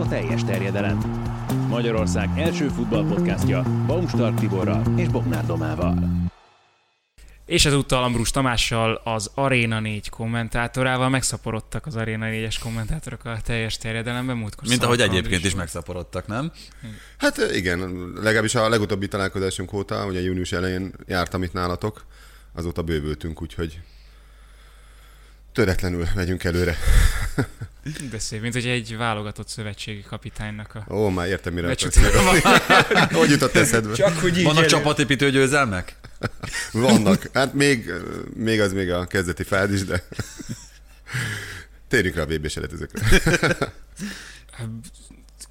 a teljes terjedelem. Magyarország első futballpodcastja Baumstark Tiborral és Bognár Domával. És ezúttal Ambrus Tamással, az Arena 4 kommentátorával megszaporodtak az Arena 4-es kommentátorok a teljes terjedelemben múltkor. Mint ahogy egyébként is megszaporodtak, nem? Hát igen, legalábbis a legutóbbi találkozásunk óta, ugye június elején jártam itt nálatok, azóta bővültünk, úgyhogy töretlenül megyünk előre. De szép, mint hogy egy válogatott szövetségi kapitánynak a... Ó, már értem, mire. Hogy jutott eszedbe? Csak hogy így Vannak csapatépítő győzelmek? Vannak. Hát még, még az még a kezdeti fád is, de térjünk rá a VB selejtezőkre.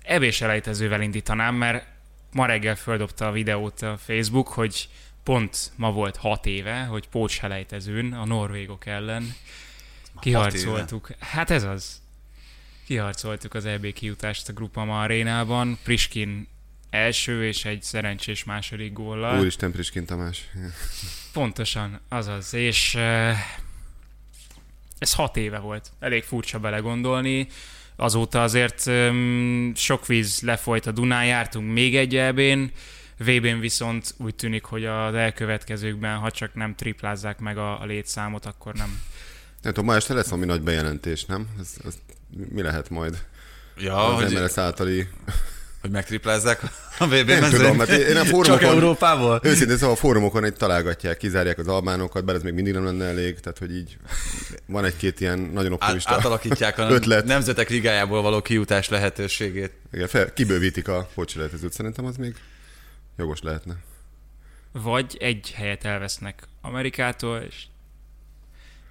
ebéselejtezővel indítanám, mert ma reggel földobta a videót a Facebook, hogy pont ma volt hat éve, hogy pótselejtezőn a norvégok ellen kiharcoltuk. Hát ez az. Kiharcoltuk az EB kijutást a Grupama arénában. Priskin első és egy szerencsés második góllal. Úristen, Priskin Tamás. Pontosan, azaz. És ez hat éve volt. Elég furcsa belegondolni. Azóta azért um, sok víz lefolyt a Dunán, jártunk még egy ebén, VB-n viszont úgy tűnik, hogy az elkövetkezőkben, ha csak nem triplázzák meg a, a létszámot, akkor nem. Nem tudom, ma este lesz valami nagy bejelentés, nem? Ez, ez mi lehet majd? Ja, az hogy, MLS általi... hogy megtriplázzák a VB Nem tudom, mert én a Csak fórumokon... Európából? Őszintén szóval a fórumokon egy találgatják, kizárják az albánokat, bár ez még mindig nem lenne elég, tehát hogy így van egy-két ilyen nagyon Át, optimista átalakítják a ötlet. nemzetek ligájából való kijutás lehetőségét. Igen, fel, kibővítik a pocsiletezőt, szerintem az még jogos lehetne. Vagy egy helyet elvesznek Amerikától, és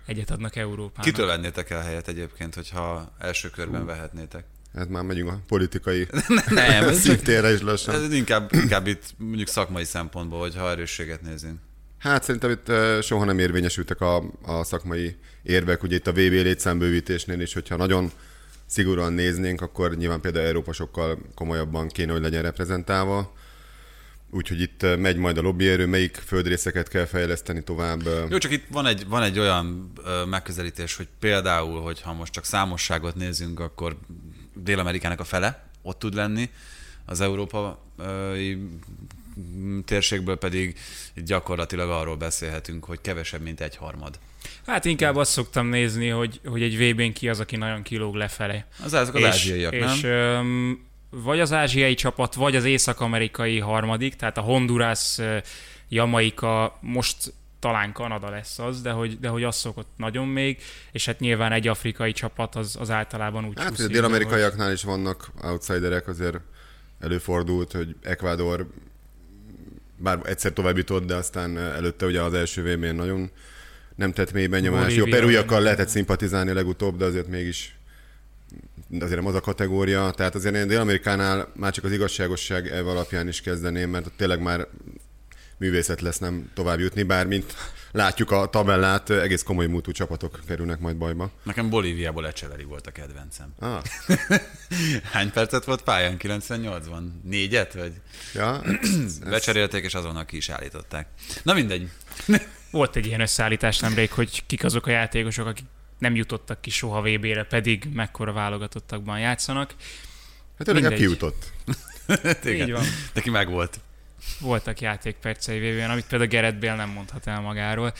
egyet adnak Európának. Kitől vennétek el helyet egyébként, hogyha első körben vehetnétek? Hát már megyünk a politikai Nem, ez, szintérre is lassan. ez inkább, inkább itt mondjuk szakmai szempontból, hogyha erősséget nézünk. Hát szerintem itt soha nem érvényesültek a, a szakmai érvek, ugye itt a VB létszámbővítésnél is, hogyha nagyon szigorúan néznénk, akkor nyilván például Európa sokkal komolyabban kéne, hogy legyen reprezentálva. Úgyhogy itt ö, megy majd a lobbyerő, melyik földrészeket kell fejleszteni tovább. Jó, csak itt van egy, van egy olyan ö, megközelítés, hogy például, hogyha most csak számosságot nézünk, akkor Dél-Amerikának a fele ott tud lenni, az európai térségből pedig gyakorlatilag arról beszélhetünk, hogy kevesebb, mint egy harmad. Hát inkább azt szoktam nézni, hogy, hogy egy VB-n ki az, aki nagyon kilóg lefele. Az, azok az ázsiaiak, nem? és vagy az ázsiai csapat, vagy az észak-amerikai harmadik, tehát a Honduras, Jamaika, most talán Kanada lesz az, de hogy, de hogy az szokott nagyon még, és hát nyilván egy afrikai csapat az, az általában úgy Hát a dél-amerikaiaknál is vannak outsiderek, azért előfordult, hogy Ecuador bár egyszer tovább jutott, de aztán előtte ugye az első vb nagyon nem tett mély benyomást. Jó, perújakkal lehetett szimpatizálni legutóbb, de azért mégis azért nem az a kategória. Tehát azért én Dél-Amerikánál már csak az igazságosság elv alapján is kezdeném, mert tényleg már művészet lesz nem tovább jutni, bár mint látjuk a tabellát, egész komoly múltú csapatok kerülnek majd bajba. Nekem Bolíviából Ecseveri volt a kedvencem. Ah, Hány percet volt pályán? 98-ban? Négyet? Vagy? ja, Becserélték, és azonnal ki is állították. Na mindegy. Volt egy ilyen összeállítás nemrég, hogy kik azok a játékosok, akik nem jutottak ki soha VB-re, pedig mekkora válogatottakban játszanak. hát Mindegy. kijutott. Így van. Neki meg volt. voltak játékpercei VB-n, amit például Gerett Bél nem mondhat el magáról.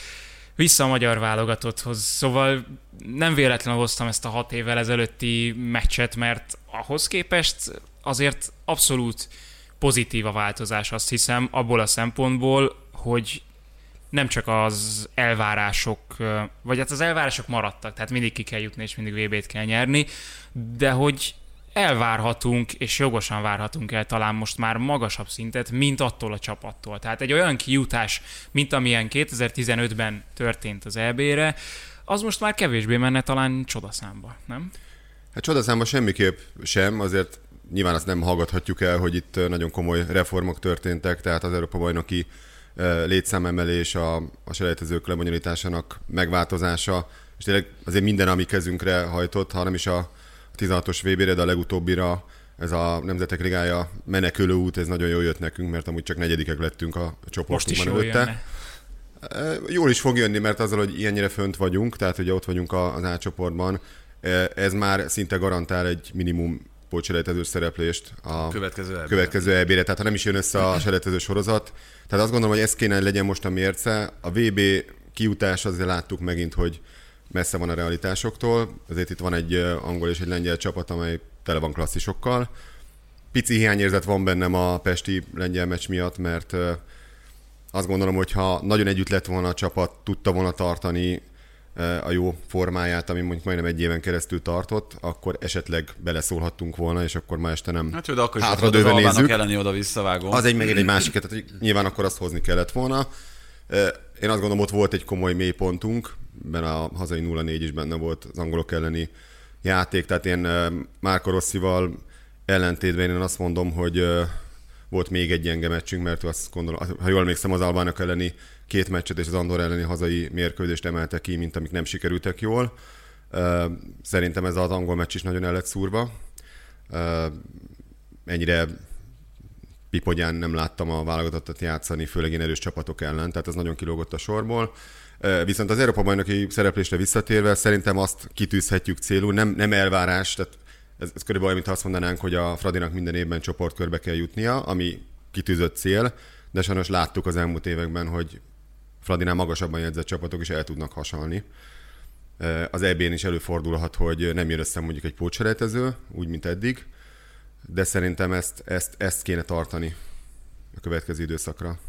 Vissza a magyar válogatotthoz, szóval nem véletlenül hoztam ezt a hat évvel ezelőtti meccset, mert ahhoz képest azért abszolút pozitív a változás, azt hiszem, abból a szempontból, hogy nem csak az elvárások, vagy hát az elvárások maradtak, tehát mindig ki kell jutni, és mindig VB-t kell nyerni, de hogy elvárhatunk, és jogosan várhatunk el talán most már magasabb szintet, mint attól a csapattól. Tehát egy olyan kijutás, mint amilyen 2015-ben történt az EB-re, az most már kevésbé menne talán csodaszámba, nem? Hát csodaszámban semmiképp sem, azért nyilván azt nem hallgathatjuk el, hogy itt nagyon komoly reformok történtek, tehát az Európa bajnoki létszámemelés, a, a selejtezők lebonyolításának megváltozása, és tényleg azért minden, ami kezünkre hajtott, ha nem is a 16-os VB-re, de a legutóbbira ez a Nemzetek Ligája menekülő út, ez nagyon jól jött nekünk, mert amúgy csak negyedikek lettünk a Most is csoportunkban jól előtte. E, Jól is fog jönni, mert azzal, hogy ilyennyire fönt vagyunk, tehát ugye ott vagyunk a- az A csoportban, e, ez már szinte garantál egy minimum pótselejtezős szereplést a Következő EB-re. következő EB-re. Tehát ha nem is jön össze a selejtező sorozat. Tehát azt gondolom, hogy ez kéne legyen most a mérce. A VB kiutás azért láttuk megint, hogy messze van a realitásoktól. Azért itt van egy angol és egy lengyel csapat, amely tele van klasszisokkal. Pici hiányérzet van bennem a pesti lengyel meccs miatt, mert azt gondolom, hogy ha nagyon együtt lett volna a csapat, tudta volna tartani a jó formáját, ami mondjuk majdnem egy éven keresztül tartott, akkor esetleg beleszólhattunk volna, és akkor ma este nem Hát de akkor is hátradőve nézzük. elleni oda visszavágó. Az egy megint egy másik, tehát hogy nyilván akkor azt hozni kellett volna. Én azt gondolom, ott volt egy komoly mélypontunk, ben a hazai 0-4 is benne volt az angolok elleni játék, tehát én Márko Rosszival ellentétben én azt mondom, hogy volt még egy gyenge meccsünk, mert azt gondolom, ha jól emlékszem, az albánok elleni két meccset és az Andor elleni hazai mérkőzést emelte ki, mint amik nem sikerültek jól. Szerintem ez az angol meccs is nagyon el lett szúrva. Ennyire pipogyán nem láttam a válogatottat játszani, főleg ilyen erős csapatok ellen, tehát ez nagyon kilógott a sorból. Viszont az Európa bajnoki szereplésre visszatérve szerintem azt kitűzhetjük célul, nem, nem elvárás, tehát ez, ez körülbelül olyan, mintha azt mondanánk, hogy a Fradinak minden évben csoportkörbe kell jutnia, ami kitűzött cél, de sajnos láttuk az elmúlt években, hogy Fradinál magasabban jegyzett csapatok is el tudnak hasalni. Az EB-n is előfordulhat, hogy nem jön össze mondjuk egy pótselejtező, úgy, mint eddig, de szerintem ezt, ezt, ezt kéne tartani a következő időszakra.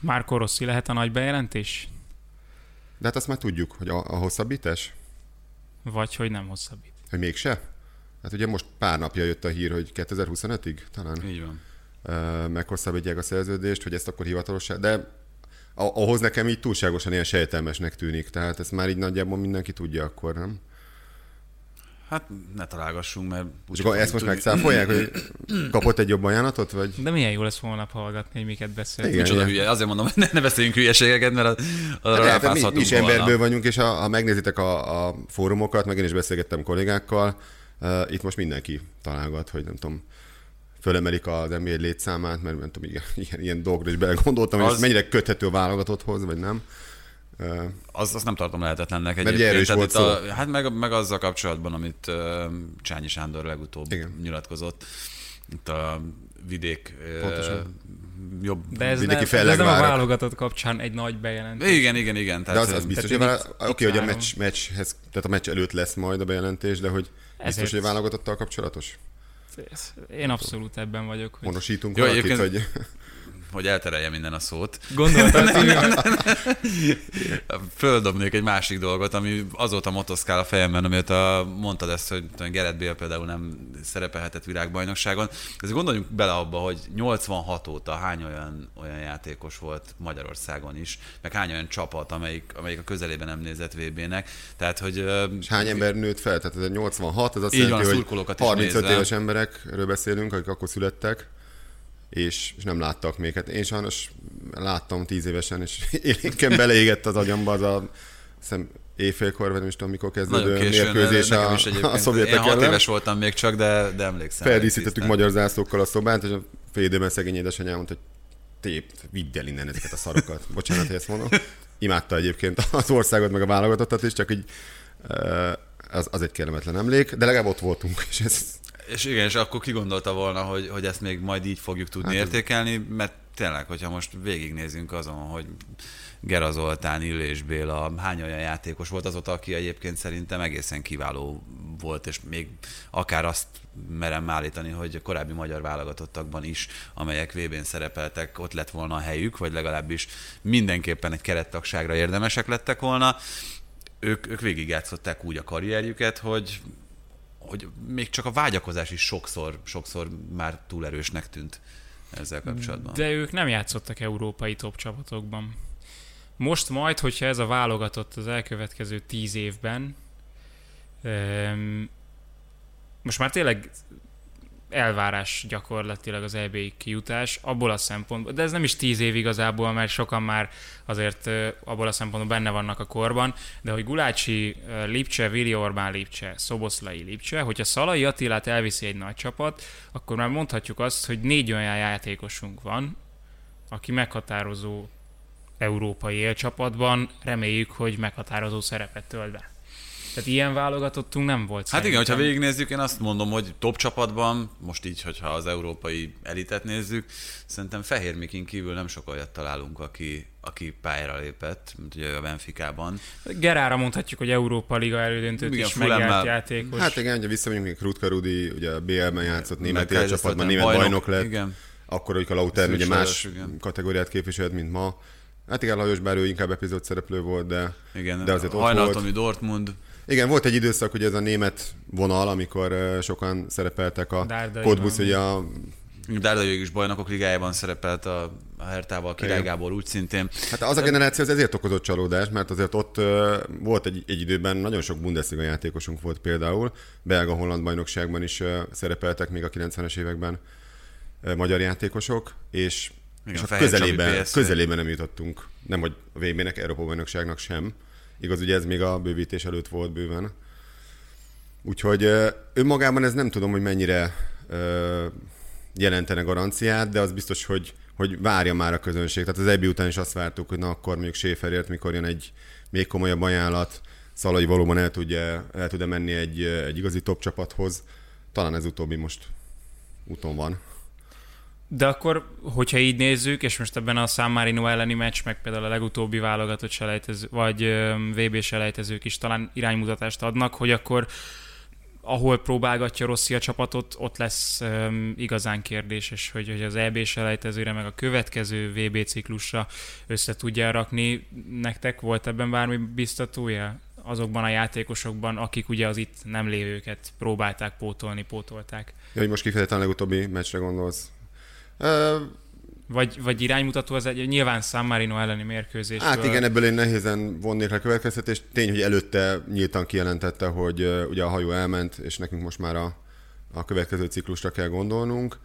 Márko Rossi lehet a nagy bejelentés? De hát azt már tudjuk, hogy a, a hosszabbítás, Vagy hogy nem hosszabbít? hogy mégse. Hát ugye most pár napja jött a hír, hogy 2025-ig talán Így van. meghosszabbítják a szerződést, hogy ezt akkor hivatalossá, de ahhoz nekem így túlságosan ilyen sejtelmesnek tűnik, tehát ezt már így nagyjából mindenki tudja akkor, nem? Hát ne találgassunk, mert... És akkor ezt most megszáfolják, hogy kapott egy jobb ajánlatot, vagy? De milyen jó lesz holnap hallgatni, hogy miket beszélünk. Igen. Micsoda hülye. Azért mondom, hogy ne, ne beszéljünk hülyeségeket, mert arra Hát, hát mi, mi is volna. emberből vagyunk, és ha, ha megnézitek a, a fórumokat, meg én is beszélgettem kollégákkal, uh, itt most mindenki találgat, hogy nem tudom, fölemelik az NBA létszámát, mert nem tudom, ilyen, ilyen, ilyen dolgokra is belegondoltam, hogy Az- ez mennyire köthető a válogatotthoz, vagy nem. Az, azt nem tartom lehetetlennek Mert egyébként. is Tehát volt itt a, hát meg, meg azzal kapcsolatban, amit uh, Csányi Sándor legutóbb Igen. Igen. nyilatkozott. Itt a vidék uh, Pontosan. De jobb... ez, Mindenki nem, ez nem a válogatott kapcsán egy nagy bejelentés. Igen, igen, igen. de Tehát, az, az biztos, hogy tehát a én vá- itt- oké, itt hogy a meccs, meccshez, tehát a meccs előtt lesz majd a bejelentés, de hogy biztos, Ezért- hogy a válogatottal kapcsolatos? Én abszolút ebben vagyok. Hogy... Honosítunk Jó, valakit, egyébként- hogy hogy elterelje minden a szót. Gondoltam, Földobnék egy másik dolgot, ami azóta motoszkál a fejemben, amióta mondtad ezt, hogy Gerett Bél például nem szerepelhetett világbajnokságon. Ezért gondoljunk bele abba, hogy 86 óta hány olyan, olyan játékos volt Magyarországon is, meg hány olyan csapat, amelyik, amelyik a közelében nem nézett VB-nek. Tehát, hogy És hány ember nőtt fel? Tehát ez egy 86, ez azt van, jelenti, a hogy szurkolókat is 35 nézve. éves emberekről beszélünk, akik akkor születtek, és, és nem láttak még. Hát én sajnos láttam 10 évesen, és élénken beleégett az agyamba az a szem, éjfélkor, vagy nem is tudom, mikor kezdődő mérkőzés a, a szovjetek Én hat éves voltam még csak, de, de emlékszem. Feldíszítettük magyar zászlókkal a szobát, és a fél időben szegény édesanyám mondta, hogy tép, vidd el innen ezeket a szarokat. Bocsánat, hogy ezt mondom. Imádta egyébként az országot, meg a válogatottat is, csak így az, az egy kellemetlen emlék, de legalább ott voltunk, és ez És igen, és akkor ki gondolta volna, hogy, hogy ezt még majd így fogjuk tudni Hát értékelni, mert tényleg, hogyha most végignézünk azon, hogy Gera Zoltán, Illés Béla, hány olyan játékos volt azóta, aki egyébként szerintem egészen kiváló volt, és még akár azt merem állítani, hogy a korábbi magyar válogatottakban is, amelyek VB-n szerepeltek, ott lett volna a helyük, vagy legalábbis mindenképpen egy kerettagságra érdemesek lettek volna. Ők, ők végigjátszották úgy a karrierjüket, hogy hogy még csak a vágyakozás is sokszor, sokszor már túl erősnek tűnt ezzel kapcsolatban. De ők nem játszottak európai top csapatokban. Most majd, hogyha ez a válogatott az elkövetkező tíz évben, öm, most már tényleg elvárás gyakorlatilag az EB kijutás, abból a szempontból, de ez nem is tíz év igazából, mert sokan már azért abból a szempontból benne vannak a korban, de hogy Gulácsi, Lipcse, Vili Orbán Lipcse, Szoboszlai Lipcse, hogyha Szalai Attilát elviszi egy nagy csapat, akkor már mondhatjuk azt, hogy négy olyan játékosunk van, aki meghatározó európai élcsapatban, reméljük, hogy meghatározó szerepet tölt be. Tehát ilyen válogatottunk nem volt. Hát igen, szerintem. hogyha végignézzük, én azt mondom, hogy top csapatban, most így, hogyha az európai elitet nézzük, szerintem Fehér Mikin kívül nem sok olyat találunk, aki, aki pályára lépett, mint ugye a Benficában. Gerára mondhatjuk, hogy Európa Liga elődöntőt Igen, is megjárt játékos. Hát igen, ugye visszamegyünk, Rutka Rudi, ugye a BL-ben játszott, német csapatban, német bajnok lett. Igen. Akkor, hogy a Lautern ugye más igen. kategóriát képviselt, mint ma. Hát igen, Lajos bár ő inkább epizód szereplő volt, de, Igen, de azért ott volt. Dortmund, Igen, volt egy időszak, hogy ez a német vonal, amikor sokan szerepeltek a. Kodbusz, ugye a Dárdai is bajnokok ligájában szerepelt a, Hertával, Király Igen. Gábor úgy szintén. Hát az a generáció az ezért okozott csalódást, mert azért ott ö, volt egy, egy időben nagyon sok Bundesliga játékosunk volt például, belga-holland bajnokságban is ö, szerepeltek még a 90-es években ö, magyar játékosok, és, Igen, és a közelében, közelében nem jutottunk. Nem, hogy a VB-nek, Európa bajnokságnak sem. Igaz, ugye ez még a bővítés előtt volt bőven. Úgyhogy önmagában ez nem tudom, hogy mennyire jelentene garanciát, de az biztos, hogy, hogy várja már a közönség. Tehát az EBI után is azt vártuk, hogy na akkor mondjuk Schäferért, mikor jön egy még komolyabb ajánlat, Szalai valóban el, tudja, el tud menni egy, egy igazi top csapathoz. Talán ez utóbbi most úton van. De akkor, hogyha így nézzük, és most ebben a San Marino elleni meccs, meg például a legutóbbi válogatott selejtező, vagy VB selejtezők is talán iránymutatást adnak, hogy akkor ahol próbálgatja Rossi a csapatot, ott lesz um, igazán kérdéses, hogy, hogy az EB selejtezőre, meg a következő VB ciklusra össze tudja rakni. Nektek volt ebben bármi biztatója? azokban a játékosokban, akik ugye az itt nem lévőket próbálták pótolni, pótolták. Ja, hogy most kifejezetten a legutóbbi meccsre gondolsz. Vagy, vagy iránymutató az egy, nyilván San Marino elleni mérkőzés. Hát igen, ebből én nehézen vonnék le következtetést. Tény, hogy előtte nyíltan kijelentette, hogy ugye a hajó elment, és nekünk most már a, a következő ciklusra kell gondolnunk.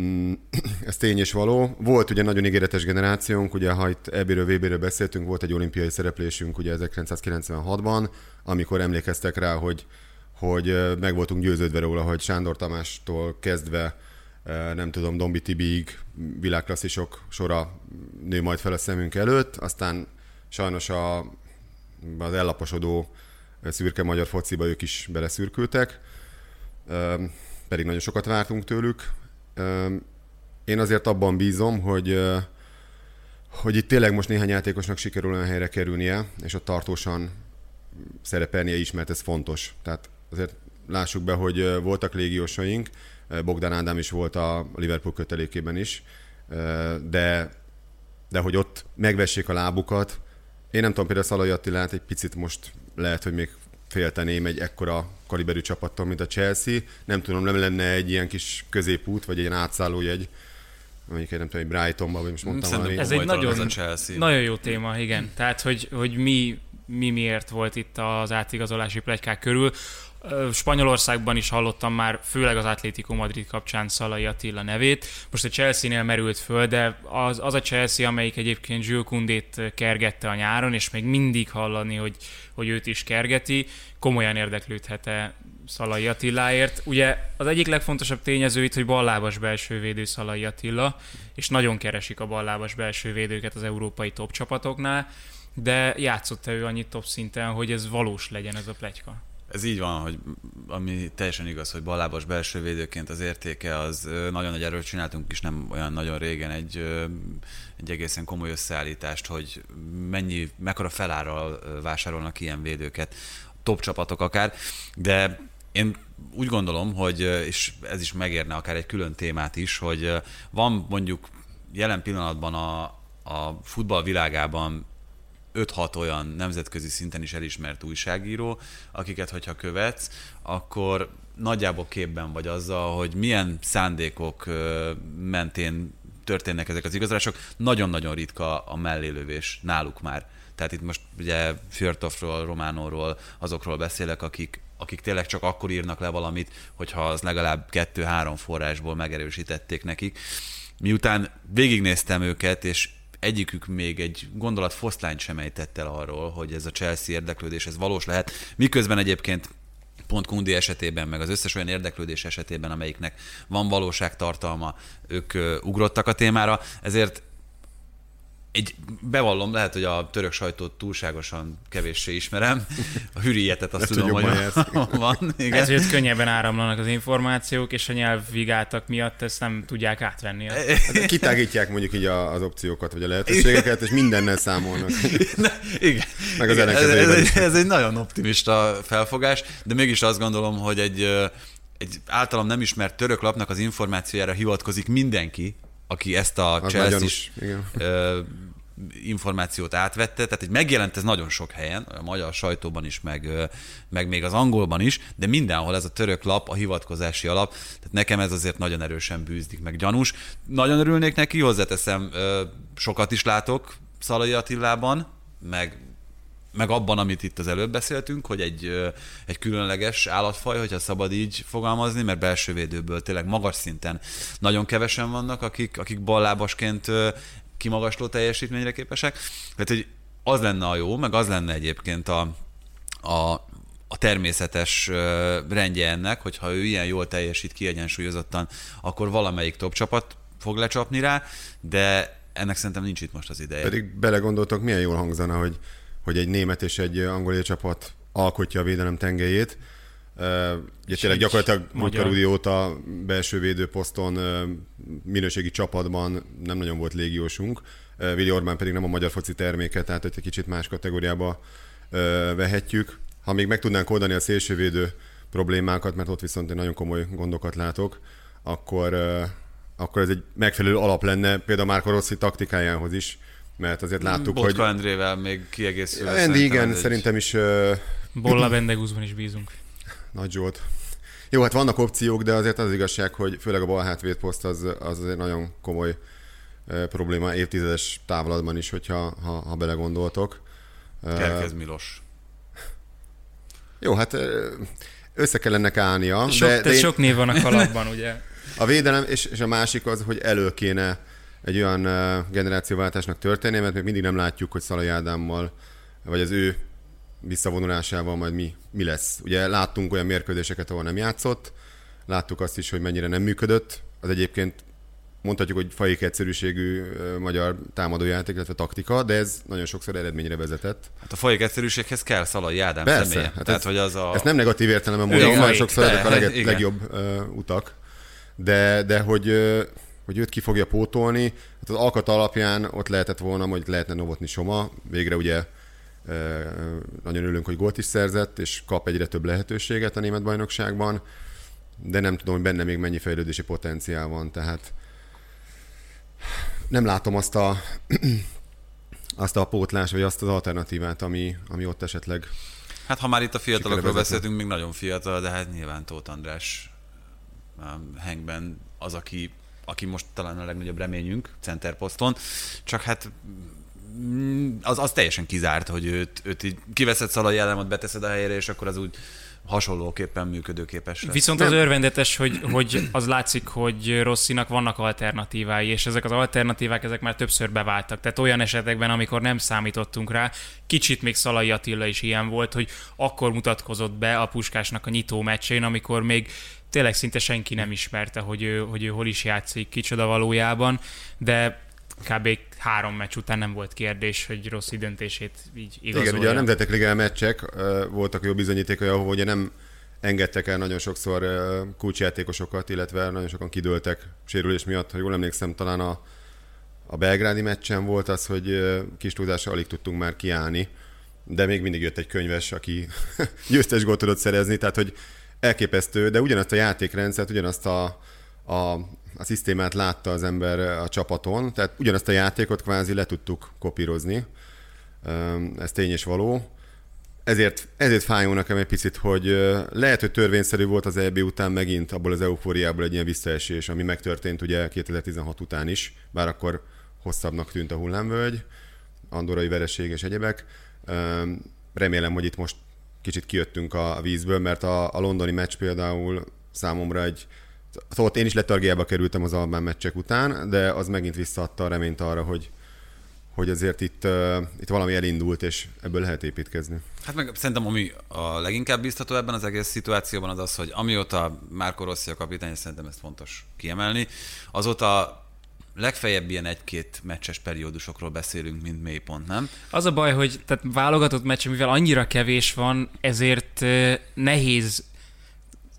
Mm, Ez tény és való. Volt ugye nagyon ígéretes generációnk, ugye ha itt EB-ről, VB-ről beszéltünk, volt egy olimpiai szereplésünk ugye 1996-ban, amikor emlékeztek rá, hogy, hogy meg voltunk győződve róla, hogy Sándor Tamástól kezdve nem tudom, Dombi Tibiig világklasszisok sora nő majd fel a szemünk előtt, aztán sajnos a, az ellaposodó szürke magyar fociba ők is beleszürkültek, pedig nagyon sokat vártunk tőlük. Én azért abban bízom, hogy hogy itt tényleg most néhány játékosnak sikerül olyan helyre kerülnie, és ott tartósan szerepelnie is, mert ez fontos. Tehát azért lássuk be, hogy voltak légiósaink, Bogdan Ádám is volt a Liverpool kötelékében is, de, de hogy ott megvessék a lábukat. Én nem tudom, például Szalai Attilát egy picit most lehet, hogy még félteném egy ekkora kaliberű csapattól, mint a Chelsea. Nem tudom, nem lenne egy ilyen kis középút, vagy egy ilyen átszállójegy, mondjuk egy nem tudom, egy Brightonba, vagy most mondtam Szerintem valami. Ez egy nagyon, ez a Chelsea. nagyon jó téma, igen. Tehát, hogy, hogy mi, mi miért volt itt az átigazolási plegykák körül. Spanyolországban is hallottam már, főleg az Atlético Madrid kapcsán Szalai Attila nevét. Most a Chelsea-nél merült föl, de az, az a Chelsea, amelyik egyébként Jules Koundét kergette a nyáron, és még mindig hallani, hogy, hogy őt is kergeti, komolyan érdeklődhet-e Szalai Attiláért. Ugye az egyik legfontosabb tényező itt, hogy ballábas belső védő Szalai Attila, és nagyon keresik a ballábas belső védőket az európai top csapatoknál, de játszott-e ő annyit top szinten, hogy ez valós legyen ez a pletyka? Ez így van, hogy ami teljesen igaz, hogy ballábas belső védőként az értéke az nagyon nagy erőt csináltunk is nem olyan nagyon régen egy, egy egészen komoly összeállítást, hogy mennyi, mekkora felárral vásárolnak ilyen védőket, top csapatok akár, de én úgy gondolom, hogy, és ez is megérne akár egy külön témát is, hogy van mondjuk jelen pillanatban a, a futball világában 5-6 olyan nemzetközi szinten is elismert újságíró, akiket, hogyha követsz, akkor nagyjából képben vagy azzal, hogy milyen szándékok mentén történnek ezek az igazolások. Nagyon-nagyon ritka a mellélövés náluk már. Tehát itt most ugye Fjörtofról, Románóról, azokról beszélek, akik, akik tényleg csak akkor írnak le valamit, hogyha az legalább kettő-három forrásból megerősítették nekik. Miután végignéztem őket, és egyikük még egy gondolat foszlányt sem ejtett el arról, hogy ez a Chelsea érdeklődés, ez valós lehet. Miközben egyébként pont Kundi esetében, meg az összes olyan érdeklődés esetében, amelyiknek van valóságtartalma, ők ugrottak a témára, ezért egy, bevallom, lehet, hogy a török sajtót túlságosan kevéssé ismerem. A hürriyetet azt tudom, hogy van. Igen. Ezért könnyebben áramlanak az információk, és a nyelvvigáltak miatt ezt nem tudják átvenni. Hát kitágítják mondjuk így a- az opciókat, vagy a lehetőségeket, és mindennel számolnak. Igen. Meg az Igen, ez, ez, egy, ez egy nagyon optimista felfogás, de mégis azt gondolom, hogy egy, egy általam nem ismert török lapnak az információjára hivatkozik mindenki, aki ezt a Az Chelsea is, igen. ö, információt átvette, tehát hogy megjelent ez nagyon sok helyen, a magyar sajtóban is, meg, meg még az angolban is, de mindenhol ez a török lap, a hivatkozási alap, tehát nekem ez azért nagyon erősen bűzdik, meg gyanús. Nagyon örülnék neki, hozzáteszem, sokat is látok Szalai Attilában, meg meg abban, amit itt az előbb beszéltünk, hogy egy, egy különleges állatfaj, hogyha szabad így fogalmazni, mert belső védőből tényleg magas szinten nagyon kevesen vannak, akik, akik ballábasként kimagasló teljesítményre képesek. Tehát, hogy az lenne a jó, meg az lenne egyébként a, a, a természetes rendje ennek, hogyha ő ilyen jól teljesít, kiegyensúlyozottan, akkor valamelyik top csapat fog lecsapni rá, de ennek szerintem nincs itt most az ideje. Pedig belegondoltok, milyen jól hangzana, hogy, hogy egy német és egy angol csapat alkotja a védelem tengelyét. Ugye tényleg gyakorlatilag magyar. Mutka óta belső védőposzton minőségi csapatban nem nagyon volt légiósunk. Vili Orbán pedig nem a magyar foci terméke, tehát egy kicsit más kategóriába vehetjük. Ha még meg tudnánk oldani a szélsővédő problémákat, mert ott viszont én nagyon komoly gondokat látok, akkor, akkor ez egy megfelelő alap lenne például Márko Rossi taktikájához is, mert azért láttuk, Botka hogy... Endrével még kiegészülve. Andy, szerintem igen, egy- szerintem is uh, Bolla Bendegúzban is bízunk. nagy Zsolt. Jó, hát vannak opciók, de azért az, az igazság, hogy főleg a bal hátvéd poszt az, az azért nagyon komoly uh, probléma évtizedes távlatban is, hogyha ha, ha belegondoltok. Uh, Kerkez Milos. jó, hát össze kell ennek állnia. Sok, de, de, de én- sok név van a kalapban, ugye? A védelem, és, és a másik az, hogy elő kéne egy olyan generációváltásnak történnie, mert még mindig nem látjuk, hogy Szalai Ádámmal, vagy az ő visszavonulásával majd mi, mi lesz. Ugye láttunk olyan mérkőzéseket, ahol nem játszott, láttuk azt is, hogy mennyire nem működött. Az egyébként mondhatjuk, hogy faik egyszerűségű magyar támadójáték, illetve taktika, de ez nagyon sokszor eredményre vezetett. Hát a folyék egyszerűséghez kell Szalai Ádám Persze, személye. hát Tehát, ez- hogy az a... Ezt nem negatív értelemben mondom, nagyon sokszor ezek a leg, legjobb uh, utak. De, de hogy, uh, hogy őt ki fogja pótolni, hát az alkat alapján ott lehetett volna, hogy lehetne Novotni Soma, végre ugye nagyon örülünk, hogy gólt is szerzett, és kap egyre több lehetőséget a német bajnokságban, de nem tudom, hogy benne még mennyi fejlődési potenciál van, tehát nem látom azt a azt a pótlás, vagy azt az alternatívát, ami, ami ott esetleg Hát ha már itt a fiatalokról beszéltünk, még nagyon fiatal, de hát nyilván Tóth András um, Hengben az, aki, aki most talán a legnagyobb reményünk centerposzton, csak hát mm, az, az teljesen kizárt, hogy őt, őt így kiveszed Szalai Ádámot, beteszed a helyére, és akkor az úgy hasonlóképpen működőképes lesz. Viszont az örvendetes, hogy, hogy az látszik, hogy Rosszinak vannak alternatívái, és ezek az alternatívák ezek már többször beváltak. Tehát olyan esetekben, amikor nem számítottunk rá, kicsit még Szalai Attila is ilyen volt, hogy akkor mutatkozott be a Puskásnak a nyitó meccsén, amikor még tényleg szinte senki nem ismerte, hogy ő, hogy ő hol is játszik, kicsoda valójában, de kb. három meccs után nem volt kérdés, hogy Rossi döntését így igazolja. Igen, ugye a Nemzetek Ligája meccsek voltak jó bizonyítékai, ahol ugye nem engedtek el nagyon sokszor kulcsjátékosokat, illetve nagyon sokan kidőltek sérülés miatt. Ha jól emlékszem, talán a, a belgrádi meccsen volt az, hogy kis túlzással alig tudtunk már kiállni, de még mindig jött egy könyves, aki győztes gólt tudott szerezni, tehát hogy elképesztő, de ugyanazt a játékrendszert, ugyanazt a, a, a szisztémát látta az ember a csapaton, tehát ugyanazt a játékot kvázi le tudtuk kopírozni. Ez tény és való. Ezért, ezért fájó nekem egy picit, hogy lehet, hogy törvényszerű volt az EB után megint abból az eufóriából egy ilyen visszaesés, ami megtörtént ugye 2016 után is, bár akkor hosszabbnak tűnt a hullámvölgy, andorai vereség és egyebek. Remélem, hogy itt most kicsit kijöttünk a vízből, mert a, a londoni meccs például számomra egy Szóval ott én is letargiába kerültem az albán meccsek után, de az megint visszaadta a reményt arra, hogy, hogy azért itt, uh, itt valami elindult, és ebből lehet építkezni. Hát meg szerintem ami a leginkább biztató ebben az egész szituációban az az, hogy amióta Márko Rossi a kapitány, szerintem ezt fontos kiemelni, azóta legfeljebb ilyen egy-két meccses periódusokról beszélünk, mint mélypont, nem? Az a baj, hogy tehát válogatott meccs, mivel annyira kevés van, ezért nehéz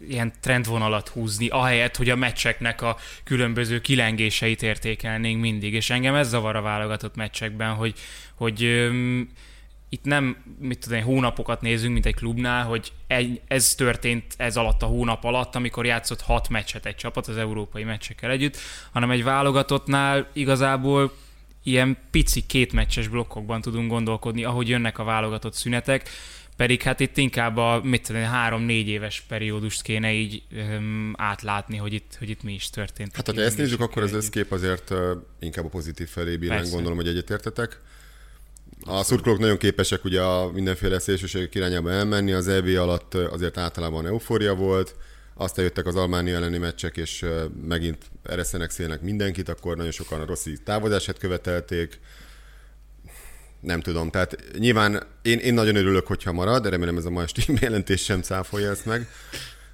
ilyen trendvonalat húzni, ahelyett, hogy a meccseknek a különböző kilengéseit értékelnénk mindig. És engem ez zavar a válogatott meccsekben, hogy, hogy itt nem, mit tudom én, hónapokat nézünk, mint egy klubnál, hogy egy, ez történt ez alatt a hónap alatt, amikor játszott hat meccset egy csapat az európai meccsekkel együtt, hanem egy válogatottnál igazából ilyen pici kétmeccses blokkokban tudunk gondolkodni, ahogy jönnek a válogatott szünetek, pedig hát itt inkább a mit tudom, három-négy éves periódust kéne így öm, átlátni, hogy itt, hogy itt mi is történt. Hát, ha ezt nézzük, akkor az összkép azért uh, inkább a pozitív felé Persze. gondolom, hogy egyetértetek. A szurkolók nagyon képesek ugye a mindenféle szélsőségek irányába elmenni, az EB alatt azért általában eufória volt, aztán jöttek az Almánia elleni meccsek, és megint ereszenek szélnek mindenkit, akkor nagyon sokan a Rossi távozását követelték, nem tudom, tehát nyilván én, én nagyon örülök, hogyha marad, de remélem ez a mai esti jelentés sem cáfolja ezt meg,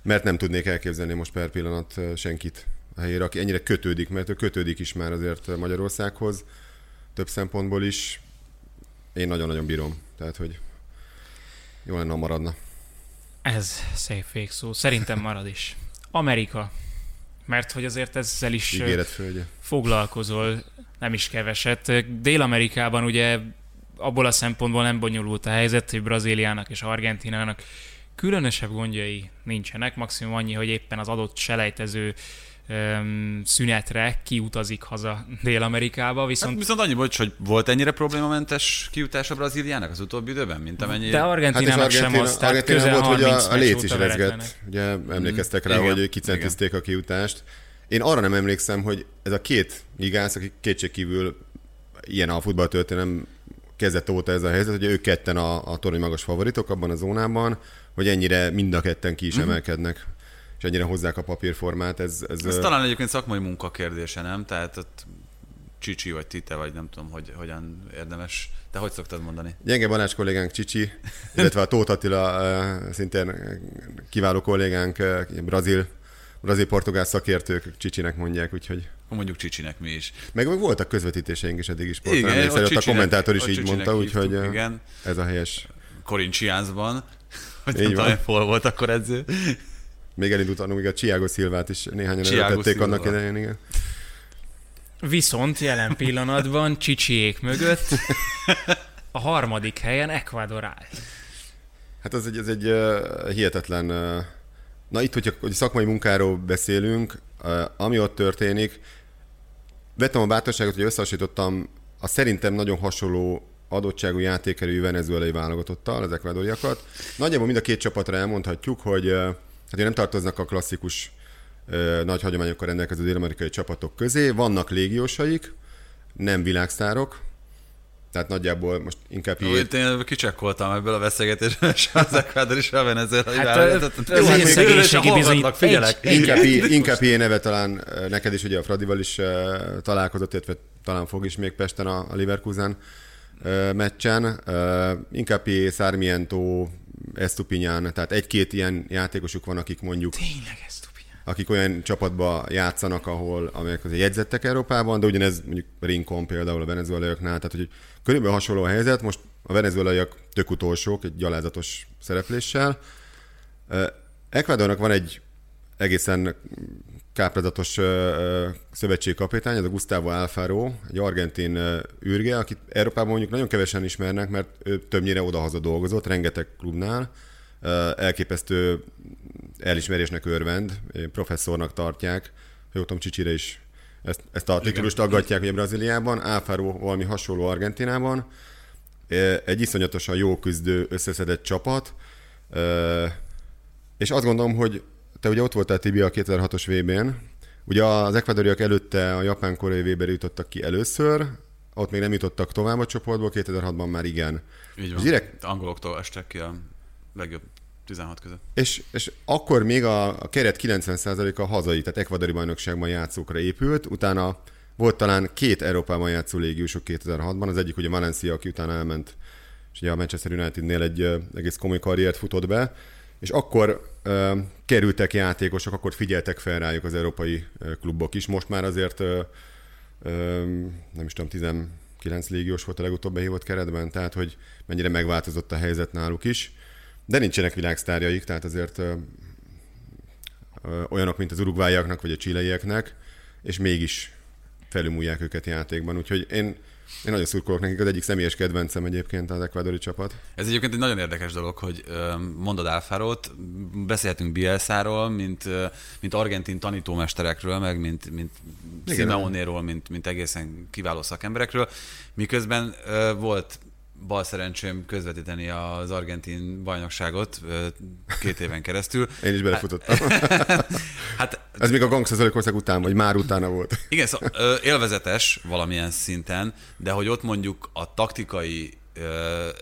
mert nem tudnék elképzelni most per pillanat senkit a helyére, aki ennyire kötődik, mert ő kötődik is már azért Magyarországhoz, több szempontból is. Én nagyon-nagyon bírom, tehát hogy jó lenne, ha maradna. Ez szép végszó. Szerintem marad is. Amerika. Mert hogy azért ezzel is foglalkozol, nem is keveset. Dél-Amerikában ugye abból a szempontból nem bonyolult a helyzet, hogy Brazíliának és Argentinának különösebb gondjai nincsenek, maximum annyi, hogy éppen az adott selejtező öm, szünetre kiutazik haza Dél-Amerikába, Hát viszont viszont annyi bocs, hogy volt ennyire problémamentes kijutás a Brazíliának az utóbbi időben, mint amennyi... de Hát és Argentinának sem az, tehát Argentina közel volt, hogy 30 a, a léc is rezgett. Ugye emlékeztek rá, Igen, hogy kicentizték a kiutást. Én arra nem emlékszem, hogy ez a két gigász, akik kétségkívül ilyen a futballtörténelem kezdete óta ez a helyzet, hogy ők ketten a, a torony magas favoritok abban a zónában, hogy ennyire mind a ketten ki is Mhm. emelkednek, és ennyire hozzák a papírformát. Ez, ez, Ez talán egyébként szakmai munka kérdése, nem? Tehát ott Csicsi vagy Tite, vagy nem tudom, hogy hogyan érdemes. Te hogy szoktad mondani? Gyenge Balázs kollégánk Csicsi, illetve a Tóth Attila szintén kiváló kollégánk, brazil, brazil-portugál szakértők Csicsinek mondják, úgyhogy mondjuk Csicsinek mi is. meg, voltak közvetítéseink is eddig is sportra. Igen, Emlékszel, ott ott a kommentátor is így mondta, úgyhogy Igen, ez a helyes. Corinthiansban. Hogy Így nem tudom, hol volt akkor edző. Még elindult még a Thiago Silvát is néhányan előtették annak idején, igen. Viszont jelen pillanatban Csicsiék mögött a harmadik helyen Ecuador áll. Hát ez egy, ez egy uh, hihetetlen... Uh, na itt, hogyha hogy szakmai munkáról beszélünk, uh, ami ott történik, vettem a bátorságot, hogy összehasonlítottam a szerintem nagyon hasonló adottságú játékerű venezuelai válogatottal, az ekvádoriakat. Nagyjából mind a két csapatra elmondhatjuk, hogy uh, hát nem tartoznak a klasszikus nagy hagyományokkal rendelkező dél-amerikai csapatok közé. Vannak légiósaik, nem világsztárok, tehát nagyjából most inkább Jó, itt én kicsekkoltam ebből a beszélgetésből, és az Ecuador is a venezuelai Hát, Jó, hát még szegénységi bizony- Figyelek. Inkább, inkább ilyen neve talán neked is, ugye a Fradival is uh, találkozott, illetve talán fog is még Pesten a, a Leverkusen uh, meccsen. Uh, inkább Sarmiento, Estupinyan, tehát egy-két ilyen játékosuk van, akik mondjuk Tényleg ez Tupinyán. akik olyan csapatba játszanak, ahol, amelyek azért jegyzettek Európában, de ugyanez mondjuk Rincon például a venezuelaiaknál, tehát hogy körülbelül hasonló a helyzet, most a venezuelaiak tök utolsók, egy gyalázatos szerepléssel. Ecuadornak van egy egészen káprázatos szövetségkapitány, ez a Gustavo Alfaro, egy argentin űrge, akit Európában mondjuk nagyon kevesen ismernek, mert ő többnyire odahaza dolgozott, rengeteg klubnál, elképesztő elismerésnek örvend, professzornak tartják, jól tudom, Csicsire is ezt, ezt a titulust aggatják ugye Brazíliában, Alfaro valami hasonló Argentinában, egy iszonyatosan jó küzdő, összeszedett csapat, és azt gondolom, hogy te ugye ott voltál Tibi a 2006-os VB-n, ugye az ekvadoriak előtte a japán-koreai VB-re jutottak ki először, ott még nem jutottak tovább a csoportból, 2006-ban már igen. Így van. direkt Angoloktól estek ki a legjobb 16 között. És, és akkor még a, a keret 90%-a hazai, tehát ekvadori bajnokságban játszókra épült, utána volt talán két Európában játszó légiósok 2006-ban, az egyik ugye Valencia, aki utána elment, és ugye a Manchester Unitednél egy egész komoly karriert futott be, és akkor kerültek játékosok, akkor figyeltek fel rájuk az európai klubok is. Most már azért nem is tudom, 19 légiós volt a legutóbb behívott keretben, tehát hogy mennyire megváltozott a helyzet náluk is. De nincsenek világsztárjaik, tehát azért olyanok, mint az urugváiaknak vagy a csileieknek, és mégis felülmúlják őket játékban. Úgyhogy én, én nagyon szurkolok nekik, az egyik személyes kedvencem egyébként az ekvadori csapat. Ez egyébként egy nagyon érdekes dolog, hogy mondod Álfárót, beszélhetünk Bielszáról, mint, mint argentin tanítómesterekről, meg mint, mint Simeonéról, mint, mint egészen kiváló szakemberekről, miközben volt bal szerencsém közvetíteni az argentin bajnokságot két éven keresztül. Én is belefutottam. hát, Ez még a Gangsta után, vagy már utána volt. Igen, szóval élvezetes valamilyen szinten, de hogy ott mondjuk a taktikai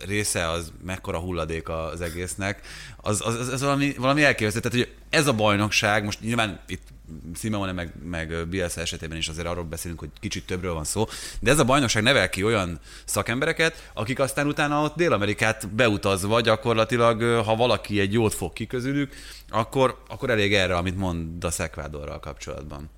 része az mekkora hulladék az egésznek, az, az, az, az valami, valami elképesztő. Tehát, hogy ez a bajnokság, most nyilván itt Simeone meg, meg Bielsa esetében is azért arról beszélünk, hogy kicsit többről van szó, de ez a bajnokság nevel ki olyan szakembereket, akik aztán utána ott Dél-Amerikát beutazva gyakorlatilag, ha valaki egy jót fog ki közülük, akkor, akkor elég erre, amit mond a Szekvádorral kapcsolatban.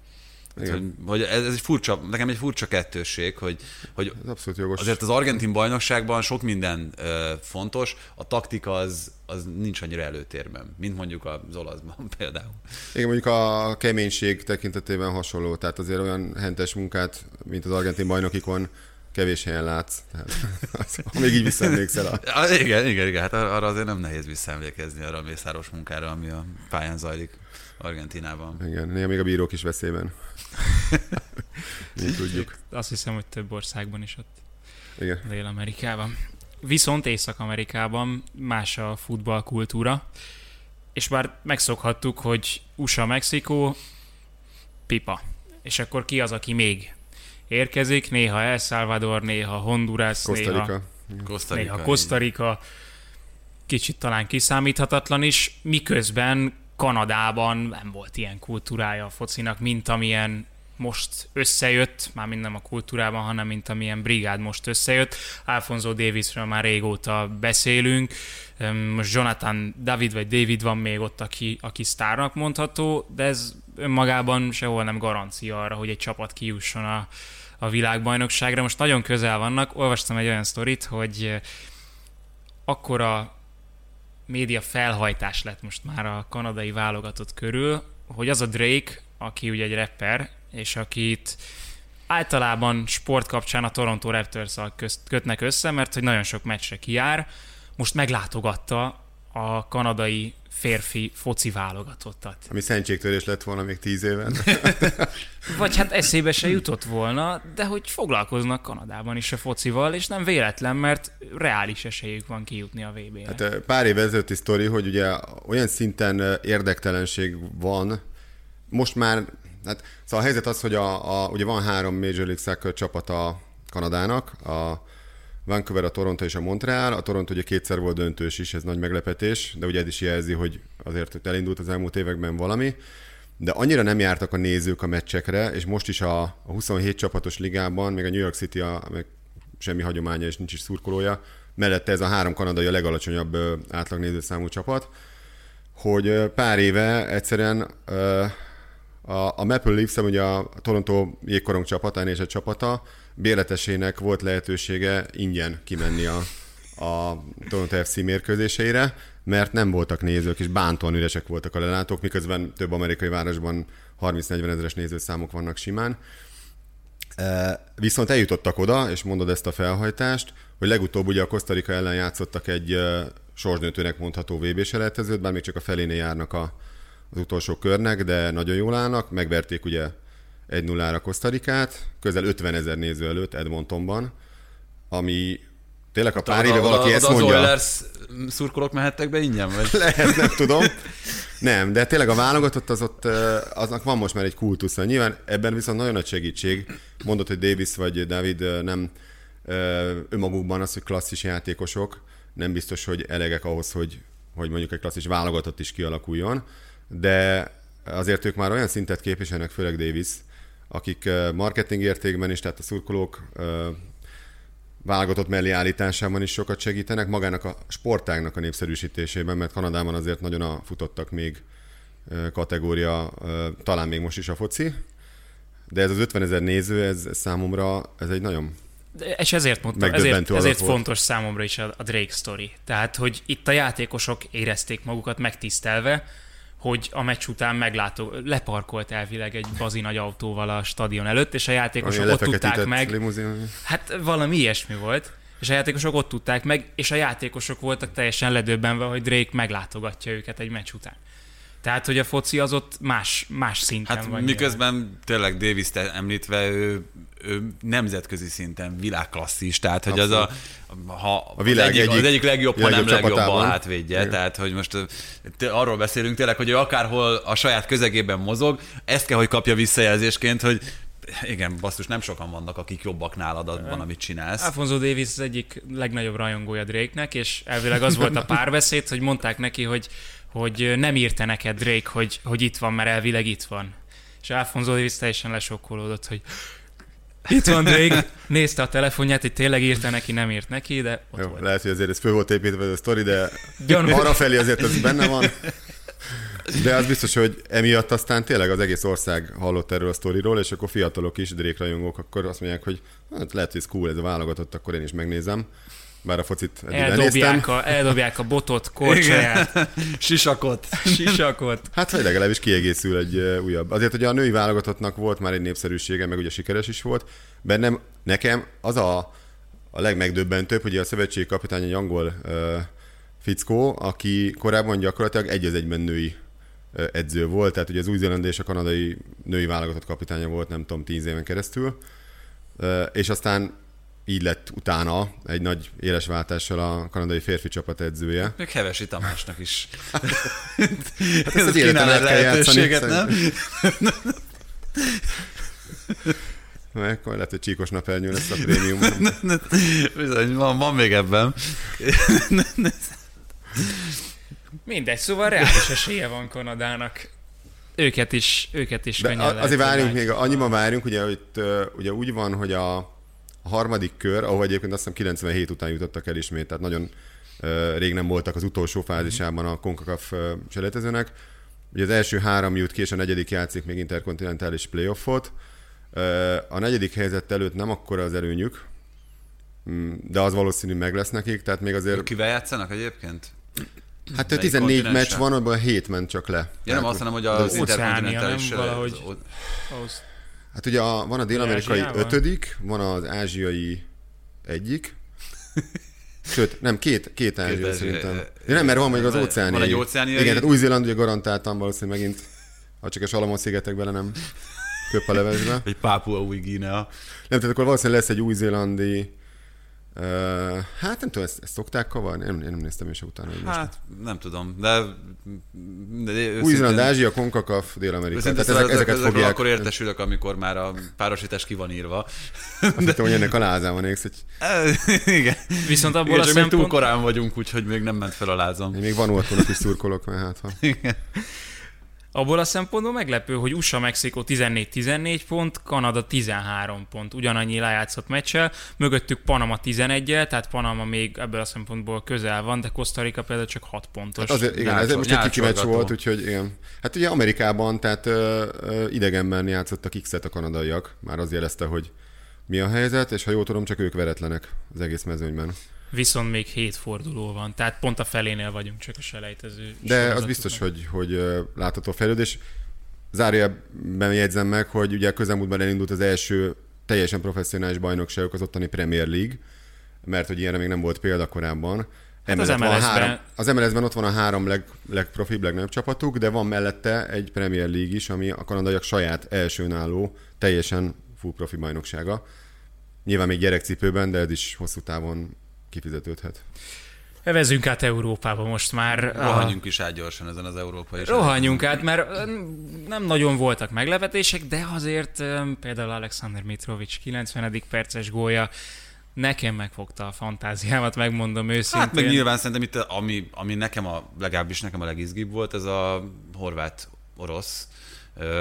Hogy, hogy ez, ez egy furcsa, nekem egy furcsa kettősség, hogy, hogy ez abszolút jogos. azért az argentin bajnokságban sok minden ö, fontos, a taktika az, az nincs annyira előtérben, mint mondjuk az olaszban például. Igen, mondjuk a keménység tekintetében hasonló, tehát azért olyan hentes munkát, mint az argentin bajnokikon, kevés helyen látsz. Tehát, ha még így visszaemlékszel. A... igen, igen, igen, hát arra azért nem nehéz visszaemlékezni arra a mészáros munkára, ami a pályán zajlik Argentinában. Igen, néha még a bírók is veszélyben. Mi tudjuk. Azt hiszem, hogy több országban is ott. Igen. Dél-Amerikában. Viszont Észak-Amerikában más a futballkultúra, és bár megszokhattuk, hogy USA, Mexikó, pipa. És akkor ki az, aki még érkezik? Néha El Salvador, néha Honduras, Costa néha Costa Rica. Néha Costa Rica. Kicsit talán kiszámíthatatlan is, miközben Kanadában nem volt ilyen kultúrája a focinak, mint amilyen most összejött, már nem a kultúrában, hanem mint amilyen brigád most összejött. Alfonso Davisről már régóta beszélünk, most Jonathan David vagy David van még ott, aki, aki sztárnak mondható, de ez önmagában sehol nem garancia arra, hogy egy csapat kijusson a, a világbajnokságra. Most nagyon közel vannak, olvastam egy olyan sztorit, hogy akkora média felhajtás lett most már a kanadai válogatott körül, hogy az a Drake, aki ugye egy rapper, és akit általában sport kapcsán a Toronto raptors kötnek össze, mert hogy nagyon sok meccsre kijár, most meglátogatta a kanadai férfi foci válogatottat. Ami szentségtörés lett volna még tíz éven. Vagy hát eszébe se jutott volna, de hogy foglalkoznak Kanadában is a focival, és nem véletlen, mert reális esélyük van kijutni a vb re Hát pár év ezelőtti sztori, hogy ugye olyan szinten érdektelenség van, most már, hát szóval a helyzet az, hogy a, a, ugye van három Major League Soccer csapata Kanadának, a Vancouver, a Toronto és a Montreal. A Toronto ugye kétszer volt döntős is, ez nagy meglepetés, de ugye ez is jelzi, hogy azért hogy elindult az elmúlt években valami. De annyira nem jártak a nézők a meccsekre, és most is a, a 27 csapatos ligában, még a New York City, a, meg semmi hagyománya és nincs is szurkolója, mellette ez a három kanadai a legalacsonyabb átlag nézőszámú csapat, hogy pár éve egyszerűen a, a Maple Leafs, ugye a Toronto jégkorong csapata, és a csapata, bérletesének volt lehetősége ingyen kimenni a, a Toronto FC mérkőzéseire, mert nem voltak nézők, és bántóan üresek voltak a lelátók, miközben több amerikai városban 30-40 ezeres nézőszámok vannak simán. Viszont eljutottak oda, és mondod ezt a felhajtást, hogy legutóbb ugye a Kosztarika ellen játszottak egy sorsdöntőnek mondható VB selejtezőt, bár még csak a felénél járnak a, az utolsó körnek, de nagyon jól állnak, megverték ugye 1-0-ra Kosztarikát, közel 50 ezer néző előtt Edmontonban, ami tényleg a pár éve valaki ezt mondja... Az Oilers szurkolók mehettek be ingyen? Vagy? Lehet, nem tudom. Nem, de tényleg a válogatott az ott, aznak van most már egy kultusza. Nyilván ebben viszont nagyon nagy segítség. Mondod, hogy Davis vagy David nem önmagukban az, hogy klasszis játékosok, nem biztos, hogy elegek ahhoz, hogy, hogy mondjuk egy klasszis válogatott is kialakuljon, de azért ők már olyan szintet képviselnek, főleg Davis, akik marketing értékben is, tehát a szurkolók válogatott mellé állításában is sokat segítenek, magának a sportágnak a népszerűsítésében, mert Kanadában azért nagyon a futottak még kategória, talán még most is a foci, de ez az 50 ezer néző, ez, ez számomra ez egy nagyon És ezért mondtam, ezért, ezért fontos számomra is a, a Drake story. Tehát, hogy itt a játékosok érezték magukat megtisztelve, hogy a meccs után meglátó, leparkolt elvileg egy bazi nagy autóval a stadion előtt, és a játékosok ami ott tudták meg, Limuzin. Hát valami ilyesmi volt, és a játékosok ott tudták meg, és a játékosok voltak teljesen ledöbbenve, hogy Drake meglátogatja őket egy meccs után. Tehát, hogy a foci az ott más, más szinten Hát van. miközben tényleg Davis említve, ő, ő nemzetközi szinten világklasszis, tehát hogy az a, ha A világ az, egyik, egyik az egyik legjobb, ha nem legjobb bal hátvédje, Igen. tehát hogy most te- arról beszélünk tényleg, hogy ő akárhol a saját közegében mozog, ezt kell, hogy kapja visszajelzésként, hogy igen, basszus, nem sokan vannak, akik jobbak nálad abban, amit csinálsz. Alfonso Davis az egyik legnagyobb rajongója Drake-nek, és elvileg az volt a párbeszéd, hogy mondták neki, hogy, hogy nem írta neked Drake, hogy, hogy itt van, mert elvileg itt van. És Alfonso Davis teljesen lesokkolódott, hogy itt van Drake, nézte a telefonját, hogy tényleg írta neki, nem írt neki, de ott Jó, volt. lehet, hogy azért ez föl volt építve ez a sztori, de arra felé azért ez benne van. De az biztos, hogy emiatt aztán tényleg az egész ország hallott erről a sztoriról, és akkor fiatalok is, Drake rajongók, akkor azt mondják, hogy hát lehet, hogy ez cool, ez a válogatott, akkor én is megnézem. Bár a focit. Eldobják a, eldobják a botot, korcsolyát, Sisakot. sisakot. Hát vagy legalábbis kiegészül egy újabb. Azért, hogy a női válogatottnak volt már egy népszerűsége, meg ugye sikeres is volt. Bennem, nekem az a, a legmegdöbbentőbb, hogy a szövetségi kapitány egy angol uh, fickó, aki korábban gyakorlatilag egy az egyben női edző volt, tehát ugye az új-zélandi és a kanadai női válogatott kapitánya volt, nem tudom, tíz éven keresztül. És aztán így lett utána egy nagy éles váltással a kanadai férfi csapat edzője. Még Hevesi Tamásnak is. Hát ezt az életen át kell játszani. nem? Na, Akkor lehet, hogy csíkos napernyő lesz a prémium. Bizony, van, van még ebben. Mindegy, szóval reális esélye van Kanadának. Őket is, őket is De könnyen a- lehet, azért hogy várjunk még, annyiban várjunk, ugye, hogy ugye úgy van, hogy a, a harmadik kör, ahol egyébként azt hiszem 97 után jutottak el ismét, tehát nagyon rég nem voltak az utolsó fázisában a CONCACAF selejtezőnek. Ugye az első három jut ki, és a negyedik játszik még interkontinentális playoffot. A negyedik helyzet előtt nem akkora az előnyük, mm, de az valószínű meg lesz nekik, tehát még azért, Kivel játszanak egyébként? hát melyik 14 meccs van, abban 7 ment csak le. Ja, nem azt hanem, hogy az az- interkontinentális... nem? Valahogy- Ahhoz- Hát ugye a, van a dél-amerikai ötödik, van az ázsiai egyik, Sőt, nem, két, két ázsia ázsia- szerintem. Ja, nem, mert van még az óceániai. van egy óceániai? Igen, tehát Új-Zéland ugye garantáltan valószínűleg megint, ha csak a Salamon-szigetek bele nem köp a levesbe. Egy Pápua új Guinea. Nem, tehát akkor valószínűleg lesz egy új-zélandi Uh, hát nem tudom, ezt, ezt szokták kavarni? Nem, én nem néztem én se utána. hogy most. Hát, nem tudom, de... de Új-Zéland, Ázsia, Konkakaf, Dél-Amerika. Tehát szóval ezek, ezeket ezekről fogják. akkor értesülök, amikor már a párosítás ki van írva. Azt hittem, hogy ennek a lázában égsz, hogy Igen. Viszont abból Igen, a csak még túl szempont... korán vagyunk, úgyhogy még nem ment fel a lázam. én még van is szurkolok, mert hát ha. Abból a szempontból meglepő, hogy USA-Mexikó 14-14 pont, Kanada 13 pont, ugyanannyi lejátszott meccsel, mögöttük Panama 11-el, tehát Panama még ebből a szempontból közel van, de Costa Rica például csak 6 pontos. Hát azért, igen, ez most egy kicsi meccs volt, úgyhogy igen. Hát ugye Amerikában, tehát ö, ö, idegenben játszottak X-et a kanadaiak, már az jelezte, hogy mi a helyzet, és ha jól tudom, csak ők veretlenek az egész mezőnyben. Viszont még 7 forduló van, tehát pont a felénél vagyunk csak a selejtező. De az biztos, hogy, hogy látható fejlődés. Zárójelben jegyzem meg, hogy ugye közelmúltban elindult az első teljesen professzionális bajnokságok, az ottani Premier League, mert hogy ilyenre még nem volt példa korábban. Hát az MLS-ben- három, az MLS-ben ott van a három leg, legprofibb, legnagyobb csapatuk, de van mellette egy Premier League is, ami a kanadaiak saját elsőnálló, teljesen full profi bajnoksága. Nyilván még gyerekcipőben, de ez is hosszú távon kifizetődhet. Evezünk át Európába most már. Rohanjunk is át gyorsan ezen az európai Rohanjunk át, mert nem nagyon voltak meglepetések, de azért például Alexander Mitrovic 90. perces gólya nekem megfogta a fantáziámat, megmondom őszintén. Hát meg nyilván szerintem itt, ami, ami nekem a, legalábbis nekem a legizgibb volt, ez a horvát-orosz,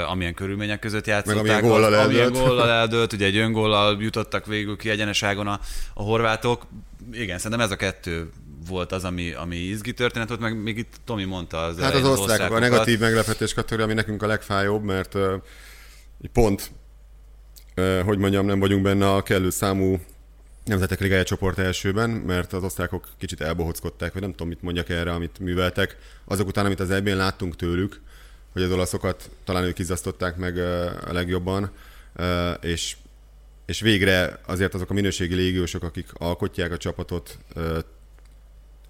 amilyen körülmények között játszották. amilyen góllal az- amilyen eldőlt. góllal eldőlt, ugye egy öngóllal jutottak végül ki egyeneságon a, a horvátok. Igen, szerintem ez a kettő volt az, ami, ami izgi történet volt, meg még itt Tomi mondta az Hát az elején osztrákok, a negatív meglepetés kategória, ami nekünk a legfájóbb, mert uh, pont hogy mondjam, nem vagyunk benne a kellő számú Nemzetek Ligája csoport elsőben, mert az osztrákok kicsit elbohockodták, vagy nem tudom, mit mondjak erre, amit műveltek. Azok után, amit az EB-n láttunk tőlük, hogy az olaszokat talán ők izasztották meg a legjobban, és, és végre azért azok a minőségi légiósok, akik alkotják a csapatot,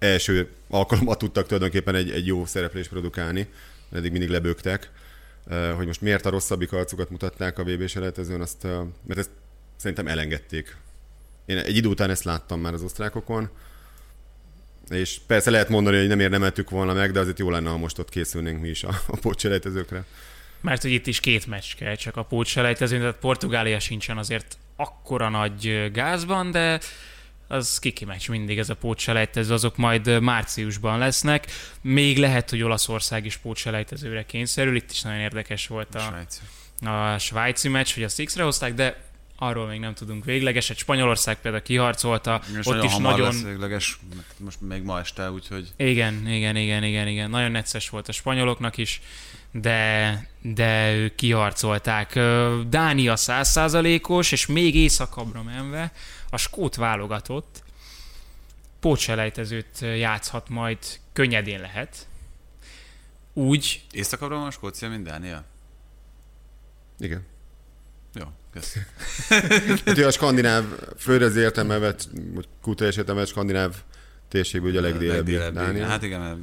első alkalommal tudtak tulajdonképpen egy, egy jó szereplést produkálni, eddig mindig lebögtek. Ö, Hogy most miért a rosszabbik arcukat mutatták a VB selejtezőn, azt, mert ezt szerintem elengedték. Én egy idő után ezt láttam már az osztrákokon, és persze lehet mondani, hogy nem érdemeltük volna meg, de azért jó lenne, ha most ott készülnénk mi is a, a pótselejtezőkre. Mert hogy itt is két meccs kell, csak a pótselejtezőn, tehát Portugália sincsen azért akkora nagy gázban, de az kiki meccs mindig ez a pótselejtező, azok majd márciusban lesznek. Még lehet, hogy Olaszország is pótselejtezőre kényszerül, itt is nagyon érdekes volt a, Svájc. a svájci meccs, hogy azt X-re hozták, de arról még nem tudunk véglegeset. Spanyolország például kiharcolta, És ott nagyon is hamar nagyon... lesz végleges, most még ma este, úgyhogy Igen, igen, igen, igen, igen. Nagyon necces volt a spanyoloknak is, de, de ők kiharcolták. Dánia százszázalékos, és még északabbra menve a skót válogatott pótselejtezőt játszhat majd, könnyedén lehet. Úgy, északabbra van Skócia, mint Dánia? Igen. Hát a skandináv, földrajzi értelme vett, vagy kulturális értelme skandináv térségből ugye a legdélebbi Dánia. Hát igen, mert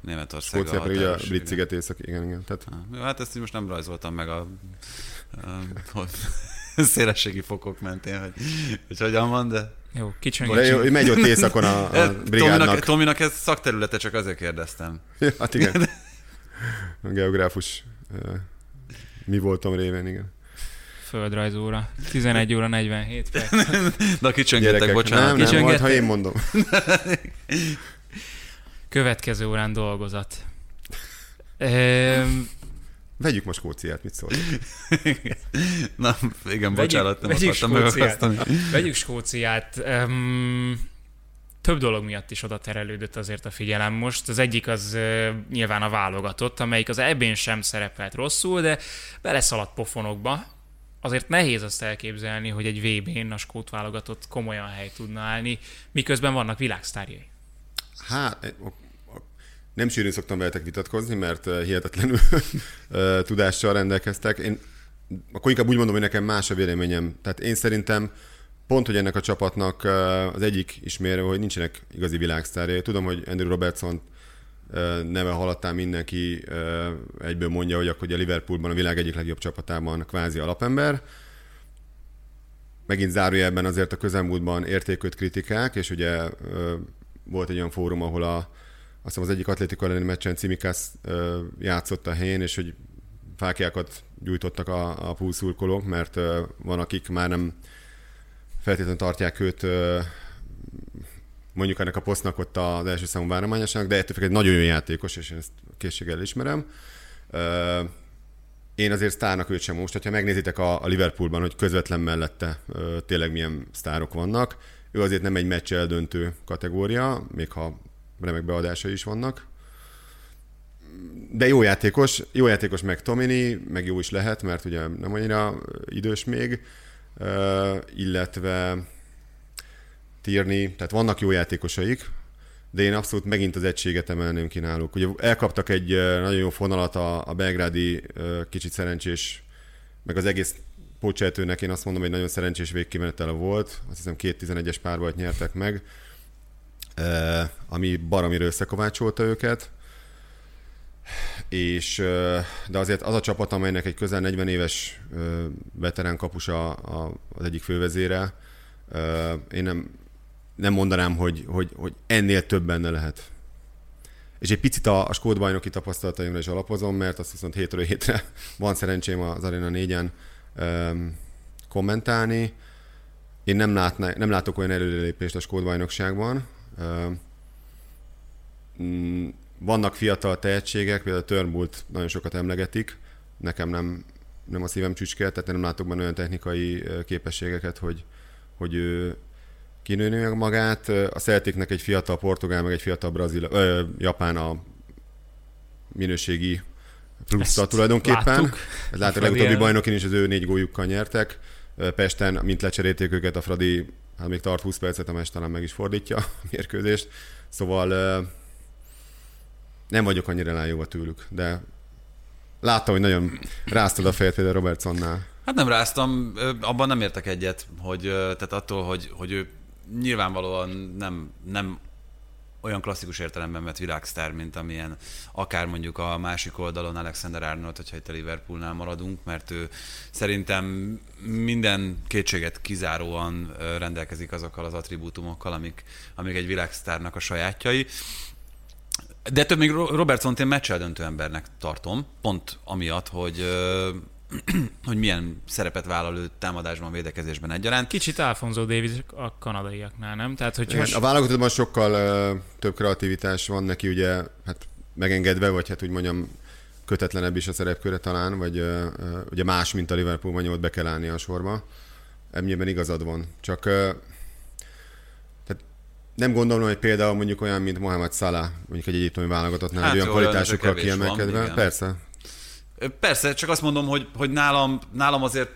Németország Skócia pedig ugye a brit igen. sziget észak, igen, igen. Tehát Ah, hát ezt így most nem rajzoltam meg a, a, a szélességi fokok mentén, hogy, hogy hogyan van, de jó, de kicsöngetsünk. jó, megy ott északon a, a Tominak, brigádnak. Tominak ez szakterülete, csak azért kérdeztem. Hát igen. A geográfus mi voltam révén, igen. Földrajzóra. 11 óra 47 perc. De a kicsöngetek, bocsánat. nem, nem, majd kicsöngettek. ha én mondom. Következő órán dolgozat. Ehm, Vegyük most Skóciát, mit szól? Na, igen, bocsánat, nem vegyük akartam Skóciát. megakasztani. Vegyük Skóciát. Um, több dolog miatt is oda terelődött azért a figyelem most. Az egyik az uh, nyilván a válogatott, amelyik az ebben sem szerepelt rosszul, de beleszaladt pofonokba. Azért nehéz azt elképzelni, hogy egy VB-n a skót válogatott komolyan hely tudna állni, miközben vannak világsztárjai. Hát, eh, nem sűrűn szoktam veletek vitatkozni, mert eh, hihetetlenül eh, tudással rendelkeztek. Én akkor inkább úgy mondom, hogy nekem más a véleményem. Tehát én szerintem pont, hogy ennek a csapatnak az egyik ismérve, hogy nincsenek igazi világsztárjai. Tudom, hogy Andrew Robertson neve halattán mindenki egyből mondja, hogy akkor a Liverpoolban a világ egyik legjobb csapatában kvázi alapember. Megint zárójelben azért a közelmúltban értéköt kritikák, és ugye volt egy olyan fórum, ahol a, azt az egyik atlétika elleni meccsen Cimikász játszott a helyén, és hogy fákjákat gyújtottak a, a pulszurkolók, mert van, akik már nem feltétlenül tartják őt mondjuk ennek a posztnak ott az első számú várományosának, de ettől egy nagyon jó játékos, és én ezt készséggel ismerem. Én azért sztárnak őt sem most, hogyha megnézitek a, a Liverpoolban, hogy közvetlen mellette tényleg milyen sztárok vannak, ő azért nem egy meccs eldöntő kategória, még ha remek beadásai is vannak. De jó játékos, jó játékos meg Tomini, meg jó is lehet, mert ugye nem annyira idős még, illetve Tierney, tehát vannak jó játékosaik, de én abszolút megint az egységet emelném ki náluk. Ugye elkaptak egy nagyon jó fonalat a, a belgrádi kicsit szerencsés, meg az egész Pocseltőnek én azt mondom, hogy nagyon szerencsés végkimenetele volt. Azt hiszem két 11-es párbajt nyertek meg, ami baromira összekovácsolta őket. És, de azért az a csapat, amelynek egy közel 40 éves veterán kapusa az egyik fővezére, én nem, nem mondanám, hogy, hogy, hogy ennél több benne lehet. És egy picit a, a skót bajnoki tapasztalataimra is alapozom, mert azt viszont hétről hétre van szerencsém az Arena 4-en um, kommentálni. Én nem, látná, nem látok olyan előrelépést a skót bajnokságban. Um, vannak fiatal tehetségek, például a Turnbullt nagyon sokat emlegetik, nekem nem, nem a szívem csücske, tehát nem látok benne olyan technikai képességeket, hogy, hogy ő kinőni meg magát. A Celticnek egy fiatal portugál, meg egy fiatal brazil, ö, japán a minőségi pluszta Ezt tulajdonképpen. láttuk. Ez láttuk a legutóbbi ellen. bajnokin is az ő négy góljukkal nyertek. Pesten, mint lecserélték őket, a Fradi hát még tart 20 percet, a talán meg is fordítja a mérkőzést. Szóval nem vagyok annyira elájúva tőlük, de láttam, hogy nagyon ráztad a fejet például Robertsonnál. Hát nem ráztam, abban nem értek egyet, hogy tehát attól, hogy, hogy ő nyilvánvalóan nem, nem olyan klasszikus értelemben vett világsztár, mint amilyen akár mondjuk a másik oldalon Alexander Arnold, hogyha itt a Liverpoolnál maradunk, mert ő szerintem minden kétséget kizáróan rendelkezik azokkal az attribútumokkal, amik, amik egy világsztárnak a sajátjai. De több még Robertson én meccsel döntő embernek tartom, pont amiatt, hogy hogy milyen szerepet vállal ő támadásban, védekezésben egyaránt. Kicsit Alfonso Davis a kanadaiaknál, nem? Tehát, hogy most... A válogatottban sokkal uh, több kreativitás van neki, ugye, hát megengedve, vagy hát úgy mondjam, kötetlenebb is a szerepköre talán, vagy uh, uh, ugye más, mint a Liverpoolban, ott be kell állni a sorba. Ennyiben igazad van. Csak uh, tehát nem gondolom, hogy például mondjuk olyan, mint Mohamed Salah, mondjuk egy egyiptomi válogatottnál, hát, olyan kvalitásokkal kiemelkedve. Van, Persze, Persze, csak azt mondom, hogy, hogy nálam, nálam azért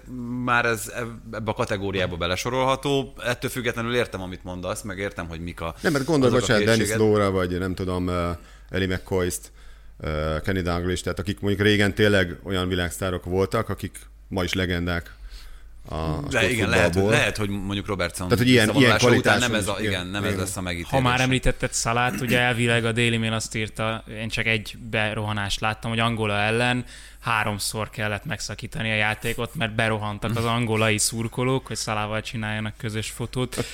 már ez ebbe a kategóriába belesorolható. Ettől függetlenül értem, amit mondasz, meg értem, hogy mik a Nem, mert gondolj, bocsánat, Dennis Lóra, vagy nem tudom, uh, Eli McCoy-t, uh, Kenny Douglas, tehát akik mondjuk régen tényleg olyan világsztárok voltak, akik ma is legendák a, De igen, lehet, lehet, hogy mondjuk Robertson Tehát, hogy ilyen, ilyen után nem ez, a, igen, nem ez lesz a megítélés. Ha már említetted Szalát, ugye elvileg a Daily Mail azt írta, én csak egy berohanást láttam, hogy Angola ellen háromszor kellett megszakítani a játékot, mert berohantak az angolai szurkolók, hogy Szalával csináljanak közös fotót.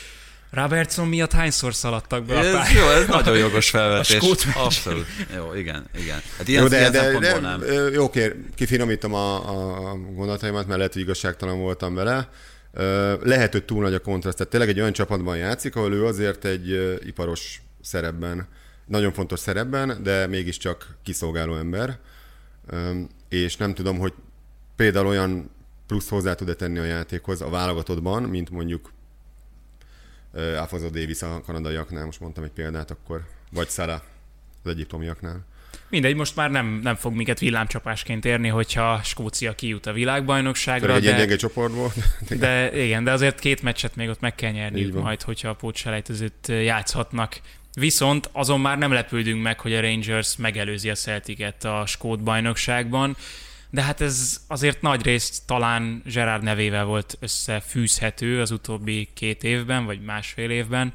Robertson miatt hányszor szaladtak be ez, a Jó, ez nagyon jogos felvetés. A Abszolút. Jó, igen, igen. Hát ilyen, jó, de, ilyen de, de, nem. Jó, oké, kifinomítom a, a gondolataimat, mert lehet, hogy igazságtalan voltam vele. Lehet, hogy túl nagy a kontraszt. Tehát tényleg egy olyan csapatban játszik, ahol ő azért egy iparos szerepben, nagyon fontos szerepben, de mégiscsak kiszolgáló ember. És nem tudom, hogy például olyan plusz hozzá tud-e tenni a játékhoz a válogatottban, mint mondjuk Alfonso Davis a kanadaiaknál, most mondtam egy példát, akkor vagy Sara az egyiptomiaknál. Mindegy, most már nem, nem fog minket villámcsapásként érni, hogyha Skócia kijut a világbajnokságra. Egy de, gyenge csoport volt. De igen, de azért két meccset még ott meg kell nyerni majd, hogyha a pótselejtezőt játszhatnak. Viszont azon már nem lepődünk meg, hogy a Rangers megelőzi a Celticet a Skót bajnokságban de hát ez azért nagy részt talán Gerard nevével volt összefűzhető az utóbbi két évben, vagy másfél évben,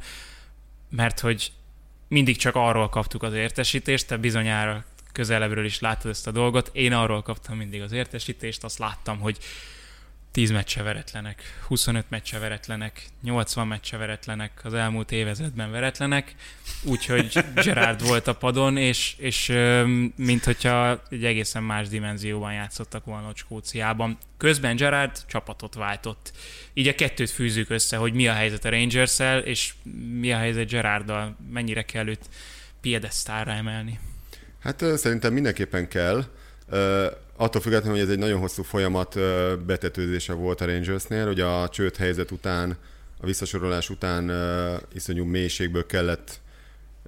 mert hogy mindig csak arról kaptuk az értesítést, te bizonyára közelebbről is láttad ezt a dolgot. Én arról kaptam mindig az értesítést, azt láttam, hogy 10 meccse veretlenek, 25 meccse veretlenek, 80 meccse veretlenek, az elmúlt évezetben veretlenek, úgyhogy Gerard volt a padon, és, és mint hogyha egy egészen más dimenzióban játszottak volna a Skóciában. Közben Gerard csapatot váltott. Így a kettőt fűzzük össze, hogy mi a helyzet a rangers és mi a helyzet Gerarddal, mennyire kell őt piedesztára emelni. Hát szerintem mindenképpen kell attól függetlenül, hogy ez egy nagyon hosszú folyamat betetőzése volt a Rangersnél, hogy a csőd helyzet után, a visszasorolás után iszonyú mélységből kellett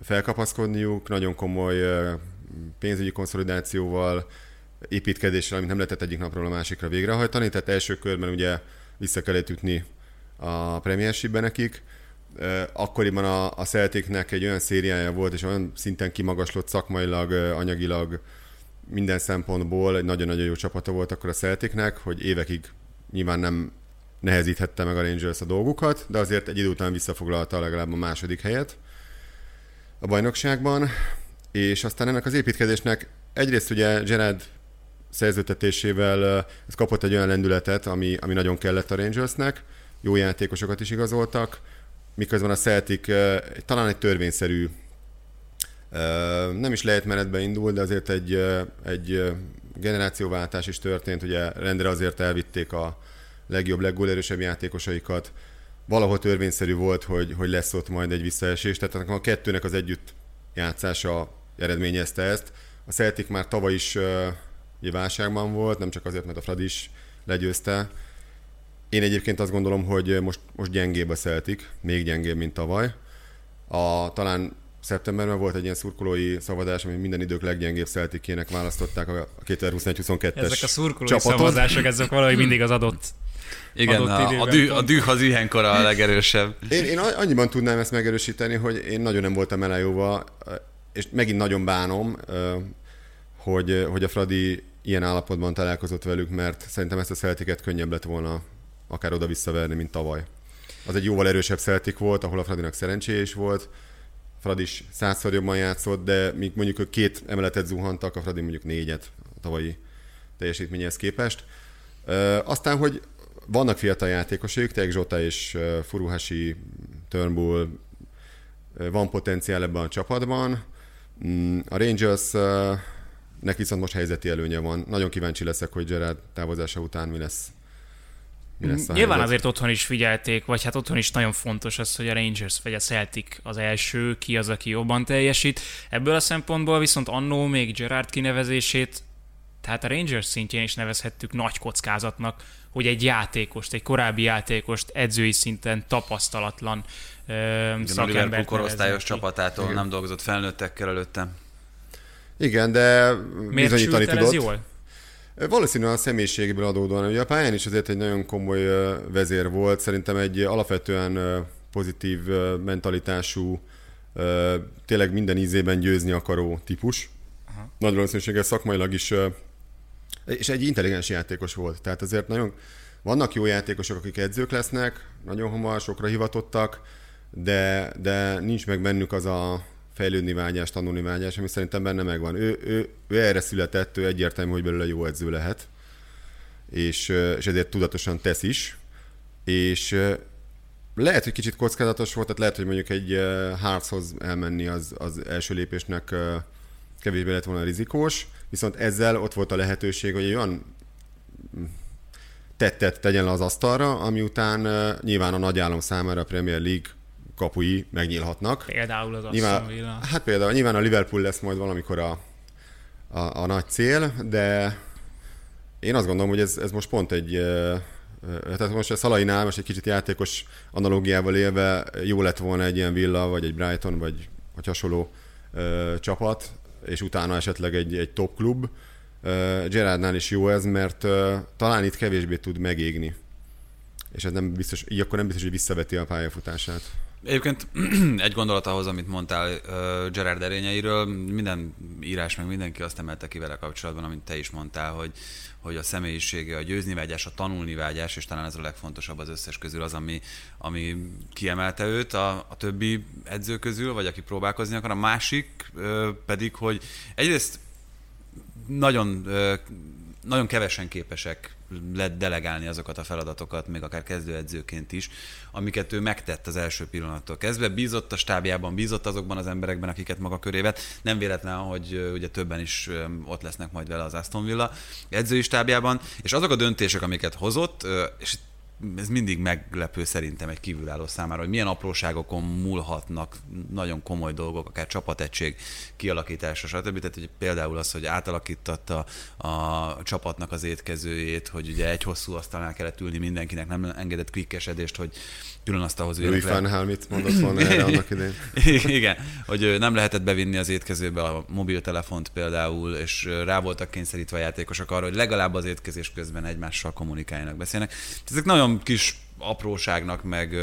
felkapaszkodniuk, nagyon komoly pénzügyi konszolidációval, építkezéssel, amit nem lehetett egyik napról a másikra végrehajtani, tehát első körben ugye vissza kellett ütni a premiershipbe nekik, akkoriban a, a Celticnek egy olyan szériája volt, és olyan szinten kimagaslott szakmailag, anyagilag, minden szempontból egy nagyon-nagyon jó csapata volt akkor a Celticnek, hogy évekig nyilván nem nehezíthette meg a Rangers a dolgukat, de azért egy idő után visszafoglalta legalább a második helyet a bajnokságban, és aztán ennek az építkezésnek egyrészt ugye Gerard szerződtetésével ez kapott egy olyan lendületet, ami, ami nagyon kellett a Rangersnek, jó játékosokat is igazoltak, miközben a Celtic talán egy törvényszerű nem is lehet menetbe indul, de azért egy, egy generációváltás is történt, ugye rendre azért elvitték a legjobb, leggólerősebb játékosaikat. Valahol törvényszerű volt, hogy, hogy lesz ott majd egy visszaesés, tehát a kettőnek az együtt játszása eredményezte ezt. A Celtic már tavaly is ugye válságban volt, nem csak azért, mert a Fradi is legyőzte. Én egyébként azt gondolom, hogy most, most gyengébb a Celtic, még gyengébb, mint tavaly. A, talán szeptemberben volt egy ilyen szurkolói szavazás, ami minden idők leggyengébb szeltikének választották a 2021-22-es Ezek a szurkolói csapatot. szavazások, ezek valahogy mindig az adott Igen, adott a, a, pont. a düh az ilyenkor a legerősebb. Én, én annyiban tudnám ezt megerősíteni, hogy én nagyon nem voltam elájóva, és megint nagyon bánom, hogy, hogy a Fradi ilyen állapotban találkozott velük, mert szerintem ezt a Celticet könnyebb lett volna akár oda visszaverni, mint tavaly. Az egy jóval erősebb Celtic volt, ahol a Fradinak szerencséje is volt, Fradi is százszor jobban játszott, de míg mondjuk ők két emeletet zuhantak, a Fradi mondjuk négyet a tavalyi teljesítményhez képest. Aztán, hogy vannak fiatal játékosok, Teeg Zsota és Furuhashi, Turnbull, van potenciál ebben a csapatban. Mm, A Rangersnek viszont most helyzeti előnye van. Nagyon kíváncsi leszek, hogy Gerard távozása után mi lesz. Mi lesz a Nyilván helyzet. azért otthon is figyelték, vagy hát otthon is nagyon fontos az, hogy a Rangers vagy a Celtic az első, ki az, aki jobban teljesít. Ebből a szempontból viszont annó még Gerard kinevezését, tehát a Rangers szintjén is nevezhettük nagy kockázatnak, hogy egy játékost, egy korábbi játékost edzői szinten tapasztalatlan ö, Igen, a Liverpool korosztályos ki. csapatától Igen. nem dolgozott felnőttekkel előtte. Igen, de Miért bizonyítani el ez tudott. jól? Valószínűleg a személyiségéből adódóan. Ugye a pályán is azért egy nagyon komoly vezér volt, szerintem egy alapvetően pozitív mentalitású, tényleg minden ízében győzni akaró típus. Aha. Nagy valószínűséggel szakmailag is, és egy intelligens játékos volt. Tehát azért nagyon vannak jó játékosok, akik edzők lesznek, nagyon hamar sokra hivatottak, de, de nincs meg bennük az a fejlődni vágyás, tanulni vágyás, ami szerintem benne megvan. Ő, ő, ő erre született, ő egyértelmű, hogy belőle jó edző lehet, és, és ezért tudatosan tesz is, és lehet, hogy kicsit kockázatos volt, tehát lehet, hogy mondjuk egy harchoz elmenni az, az első lépésnek kevésbé lett volna rizikós, viszont ezzel ott volt a lehetőség, hogy egy olyan tettet tegyen le az asztalra, ami után nyilván a nagy állam számára a Premier League kapui megnyílhatnak. Például az Nyilván, Villa. hát például nyilván a Liverpool lesz majd valamikor a, a, a nagy cél, de én azt gondolom, hogy ez, ez most pont egy, tehát most a Szalainál most egy kicsit játékos analógiával élve jó lett volna egy ilyen Villa, vagy egy Brighton, vagy, vagy hasonló ö, csapat, és utána esetleg egy, egy top klub. Ö, Gerardnál is jó ez, mert ö, talán itt kevésbé tud megégni. És ez nem biztos, így akkor nem biztos, hogy visszaveti a pályafutását. Egyébként egy gondolat ahhoz, amit mondtál uh, Gerard erényeiről, minden írás, meg mindenki azt emelte ki vele kapcsolatban, amit te is mondtál, hogy, hogy a személyisége, a győzni vágyás, a tanulni vágyás, és talán ez a legfontosabb az összes közül az, ami, ami kiemelte őt a, a többi edző közül, vagy aki próbálkozni akar. A másik uh, pedig, hogy egyrészt nagyon, ö, nagyon kevesen képesek delegálni azokat a feladatokat, még akár kezdőedzőként is, amiket ő megtett az első pillanattól kezdve. Bízott a stábjában, bízott azokban az emberekben, akiket maga köré vett. Nem véletlen, hogy ugye többen is ott lesznek majd vele az Aston Villa edzői stábjában, és azok a döntések, amiket hozott, és ez mindig meglepő szerintem egy kívülálló számára, hogy milyen apróságokon múlhatnak nagyon komoly dolgok, akár csapategység kialakítása, stb. Tehát hogy például az, hogy átalakítatta a csapatnak az étkezőjét, hogy ugye egy hosszú asztalnál kellett ülni mindenkinek, nem engedett klikkesedést, hogy külön asztalhoz Louis üljenek le. van Gaal mit mondott volna erre annak idején? Igen, hogy nem lehetett bevinni az étkezőbe a mobiltelefont például, és rá voltak kényszerítve a játékosok arra, hogy legalább az étkezés közben egymással kommunikáljanak, beszélnek. Ezek nagyon kis apróságnak, meg,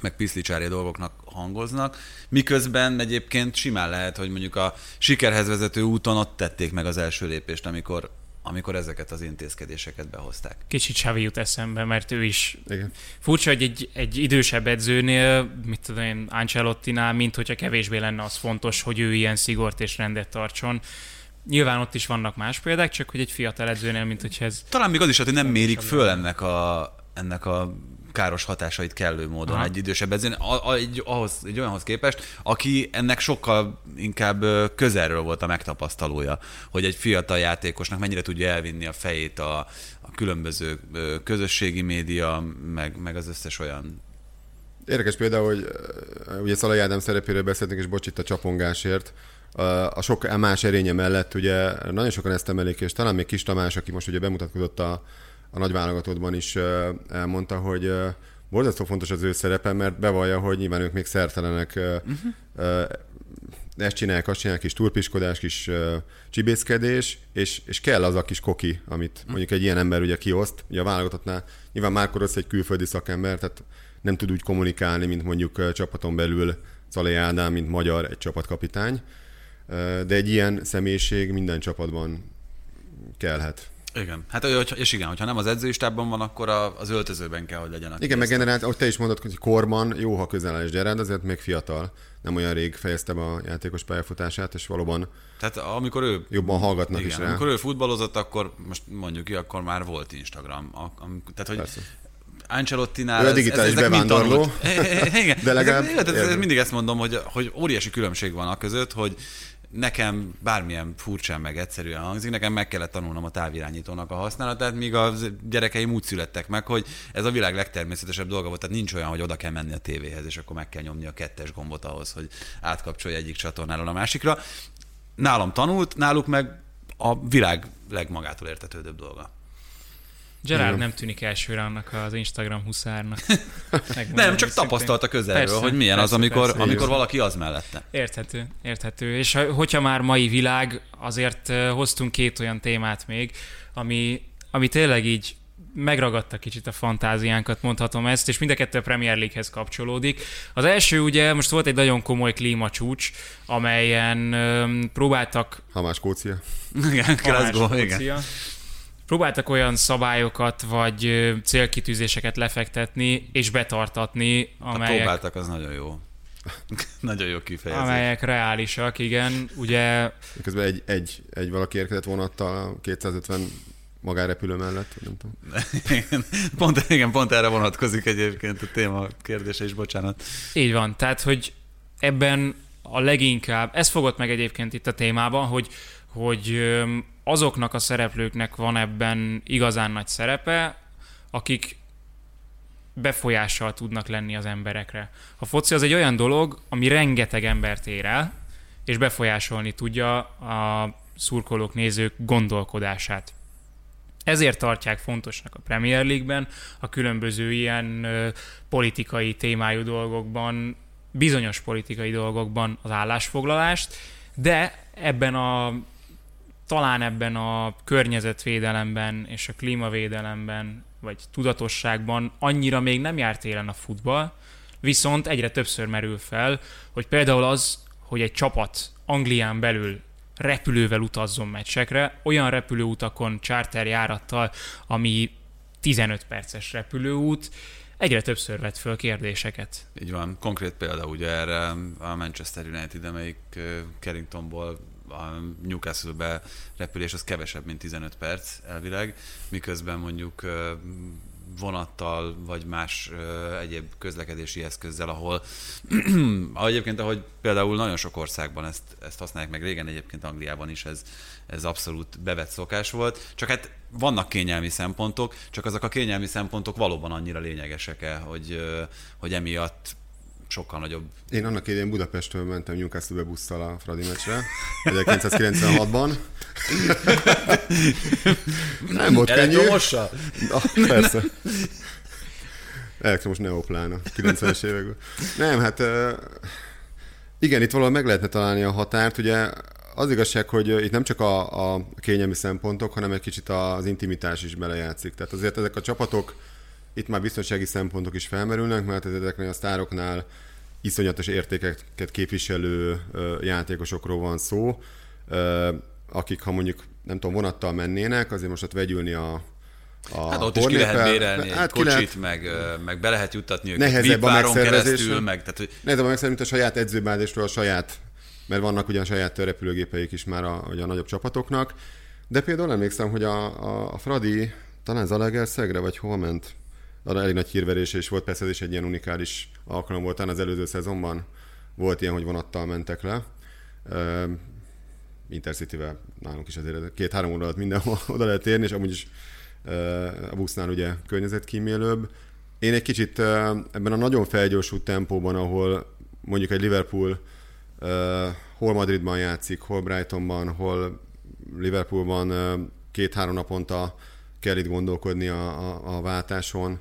meg piszlicsári dolgoknak hangoznak, miközben egyébként simán lehet, hogy mondjuk a sikerhez vezető úton ott tették meg az első lépést, amikor, amikor ezeket az intézkedéseket behozták. Kicsit Xavi jut eszembe, mert ő is Igen. Furcsa, hogy egy, egy idősebb edzőnél, mit tudom én, Ancelottinál, mint hogyha kevésbé lenne az fontos, hogy ő ilyen szigort és rendet tartson. Nyilván ott is vannak más példák, csak hogy egy fiatal edzőnél, mint hogyha ez Talán még az is, hogy nem mérik föl ennek a, ennek a káros hatásait kellő módon Aha. egy idősebb edzőn, egy, ahhoz, egy olyanhoz képest, aki ennek sokkal inkább közelről volt a megtapasztalója, hogy egy fiatal játékosnak mennyire tudja elvinni a fejét a, a különböző közösségi média, meg, meg az összes olyan Érdekes például, hogy ugye Szalai Ádám szerepéről beszéltünk, és bocs itt a csapongásért. A sok más erénye mellett ugye nagyon sokan ezt emelik, és talán még Kis Tamás, aki most ugye bemutatkozott a, a nagy válogatottban is elmondta, hogy borzasztó fontos az ő szerepe, mert bevallja, hogy nyilván ők még szertelenek uh, uh, ezt csinálják, azt csinálják, kis turpiskodás, kis csibészkedés, és, és kell az a kis koki, amit mondjuk egy ilyen ember ugye kioszt. Ugye a válogatottnál nyilván Márko Rossz egy külföldi szakember, tehát nem tud úgy kommunikálni, mint mondjuk csapaton belül Szalai Ádám, mint magyar egy csapatkapitány. De egy ilyen személyiség minden csapatban kellhet. Igen. Hát, és igen, hogyha nem az edzőistában van, akkor az öltözőben kell, hogy legyen. Igen, meg generált, ahogy te is mondod, hogy korban jó, ha közel áll, Gerard azért még fiatal. Nem olyan rég fejezte be a játékos pályafutását, és valóban Tehát amikor ő... jobban hallgatnak igen, is rá. amikor ő futballozott, akkor most mondjuk ki, akkor már volt Instagram. A, tehát, hogy Persze. Ancelotti-nál Ő a ez- digitális ezek mind bevándorló. Igen, De legalább Ez, ez, ez, érted. mindig ezt mondom, hogy, hogy óriási különbség van a között, hogy nekem bármilyen furcsán meg egyszerűen hangzik, nekem meg kellett tanulnom a távirányítónak a használatát, míg a gyerekeim úgy születtek meg, hogy ez a világ legtermészetesebb dolga volt, tehát nincs olyan, hogy oda kell menni a tévéhez, és akkor meg kell nyomni a kettes gombot ahhoz, hogy átkapcsolja egyik csatornáról a másikra. Nálam tanult, náluk meg a világ legmagától értetődőbb dolga. Gerard nem tűnik elsőre annak az Instagram huszárnak. Nem, csak tapasztalta közelről, Persze, hogy milyen az, persze, amikor, persze. amikor valaki az mellette. Érthető, érthető. És ha- hogyha már mai világ, azért hoztunk két olyan témát még, ami, ami tényleg így megragadta kicsit a fantáziánkat, mondhatom ezt, és mind a kettő a Premier League-hez kapcsolódik. Az első ugye, most volt egy nagyon komoly klímacsúcs, amelyen öm, próbáltak Ha más Skócia. Igen, Glasgow, igen. Próbáltak olyan szabályokat vagy célkitűzéseket lefektetni és betartatni, Ha amelyek, próbáltak, az nagyon jó. nagyon jó kifejezés. amelyek reálisak, igen. Ugye Közben egy, egy, egy valaki érkezett vonattal a 250 magárepülő mellett, nem tudom. Igen, pont, igen, pont erre vonatkozik egyébként a téma kérdése is, bocsánat. Így van, tehát hogy ebben a leginkább, ez fogott meg egyébként itt a témában, hogy, hogy azoknak a szereplőknek van ebben igazán nagy szerepe, akik befolyással tudnak lenni az emberekre. A foci az egy olyan dolog, ami rengeteg embert ér el, és befolyásolni tudja a szurkolók, nézők gondolkodását. Ezért tartják fontosnak a Premier League-ben, a különböző ilyen ö, politikai témájú dolgokban, bizonyos politikai dolgokban az állásfoglalást, de ebben a talán ebben a környezetvédelemben és a klímavédelemben, vagy tudatosságban annyira még nem járt élen a futball, viszont egyre többször merül fel, hogy például az, hogy egy csapat Anglián belül repülővel utazzon meccsekre, olyan repülőutakon, charterjárattal, ami 15 perces repülőút, egyre többször vett föl kérdéseket. Így van, konkrét példa ugye erre a Manchester United, amelyik Carringtonból a Newcastle-be repülés az kevesebb, mint 15 perc elvileg, miközben mondjuk vonattal, vagy más egyéb közlekedési eszközzel, ahol egyébként, ahogy például nagyon sok országban ezt, ezt használják meg, régen egyébként Angliában is ez, ez abszolút bevett szokás volt, csak hát vannak kényelmi szempontok, csak azok a kényelmi szempontok valóban annyira lényegesek-e, hogy, ö, hogy emiatt sokkal nagyobb Én annak idején Budapestről mentem Newcastle-be busszal a Fradi meccsre, 1996-ban. Nem volt könnyű. Elektromossal? Na, persze. Elektromos neoplán a 90-es években. Nem, hát igen, itt valahol meg lehetne találni a határt. Ugye az igazság, hogy itt nem csak a, a kényelmi szempontok, hanem egy kicsit az intimitás is belejátszik. Tehát azért ezek a csapatok, itt már biztonsági szempontok is felmerülnek, mert ezeknél a sztároknál iszonyatos értékeket képviselő játékosokról van szó, akik ha mondjuk nem tudom, vonattal mennének, azért most ott vegyülni a, a Hát ott is ki lehet bérelni egy hát ki kocsit, lehet, meg, meg be lehet juttatni őket Nehezebb a keresztül, meg, tehát, hogy Nehezebb a megszerzés, mint a saját edzőbázisról, a saját, mert vannak ugyan saját repülőgépeik is már a, ugye a nagyobb csapatoknak, de például emlékszem, hogy a, a, a Fradi talán Zalaegerszegre, vagy hova ment? Arra elég nagy hírverése is volt, persze ez is egy ilyen unikális alkalom volt, az előző szezonban volt ilyen, hogy vonattal mentek le. Ö, Intercity-vel nálunk is azért két-három óra alatt mindenhol oda lehet érni, és amúgy is ö, a busznál ugye környezetkímélőbb. Én egy kicsit ö, ebben a nagyon felgyorsult tempóban, ahol mondjuk egy Liverpool ö, hol Madridban játszik, hol Brightonban, hol Liverpoolban két-három naponta kell itt gondolkodni a, a, a váltáson,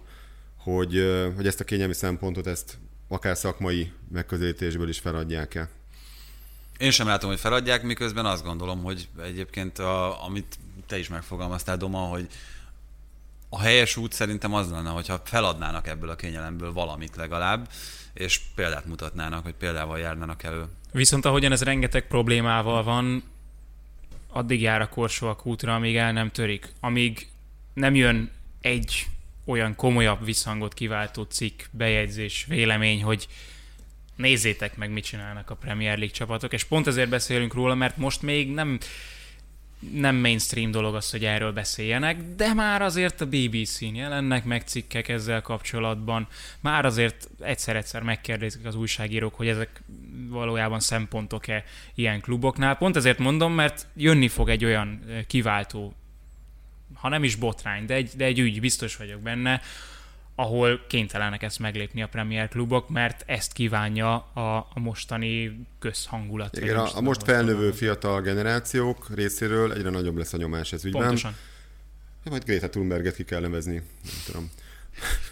hogy, hogy ezt a kényelmi szempontot, ezt akár szakmai megközelítésből is feladják-e. Én sem látom, hogy feladják, miközben azt gondolom, hogy egyébként, a, amit te is megfogalmaztál, Doma, hogy a helyes út szerintem az lenne, hogyha feladnának ebből a kényelemből valamit legalább, és példát mutatnának, hogy példával járnának elő. Viszont ahogyan ez rengeteg problémával van, addig jár a korsó a kútra, amíg el nem törik. Amíg nem jön egy olyan komolyabb visszhangot kiváltó cikk, bejegyzés, vélemény, hogy nézzétek meg, mit csinálnak a Premier League csapatok, és pont ezért beszélünk róla, mert most még nem nem mainstream dolog az, hogy erről beszéljenek, de már azért a BBC-n jelennek meg cikkek ezzel kapcsolatban, már azért egyszer-egyszer megkérdezik az újságírók, hogy ezek valójában szempontok-e ilyen kluboknál. Pont ezért mondom, mert jönni fog egy olyan kiváltó, ha nem is botrány, de egy, de egy ügy, biztos vagyok benne, ahol kénytelenek ezt meglépni a Premier klubok, mert ezt kívánja a, a mostani közhangulat. Igen, a, a most felnövő fiatal generációk részéről egyre nagyobb lesz a nyomás ez ügyben. Pontosan. Ja, majd Greta Thunberget ki kell nevezni, nem tudom.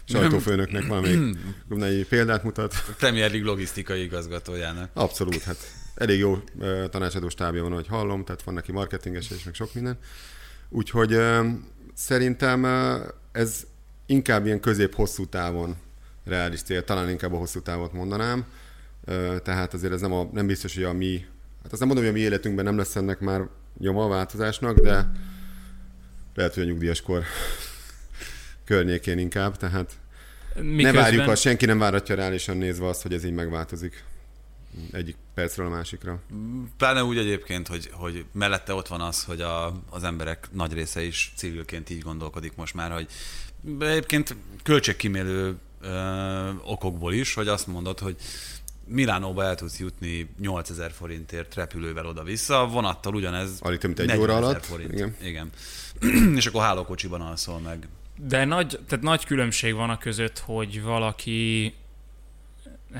Sajtófőnöknek valamelyik példát mutat. Premier League logisztikai igazgatójának. Abszolút, hát elég jó uh, tanácsadó stábja van, hogy hallom, tehát van neki marketinges és meg sok minden. Úgyhogy szerintem ez inkább ilyen közép-hosszú távon reális cél, talán inkább a hosszú távot mondanám. Tehát azért ez nem, a, nem biztos, hogy a mi, hát azt nem mondom, hogy a mi életünkben nem lesz ennek már nyoma a változásnak, de lehet, hogy a nyugdíjas kor környékén inkább, tehát Miközben... ne várjuk azt, senki nem váratja reálisan nézve azt, hogy ez így megváltozik egyik percről a másikra. Pláne úgy egyébként, hogy, hogy mellette ott van az, hogy a, az emberek nagy része is civilként így gondolkodik most már, hogy egyébként költségkímélő ö, okokból is, hogy azt mondod, hogy Milánóba el tudsz jutni 8000 forintért repülővel oda-vissza, vonattal ugyanez. Alig több egy óra alatt. Forint. Igen. Igen. és akkor hálókocsiban alszol meg. De nagy, tehát nagy különbség van a között, hogy valaki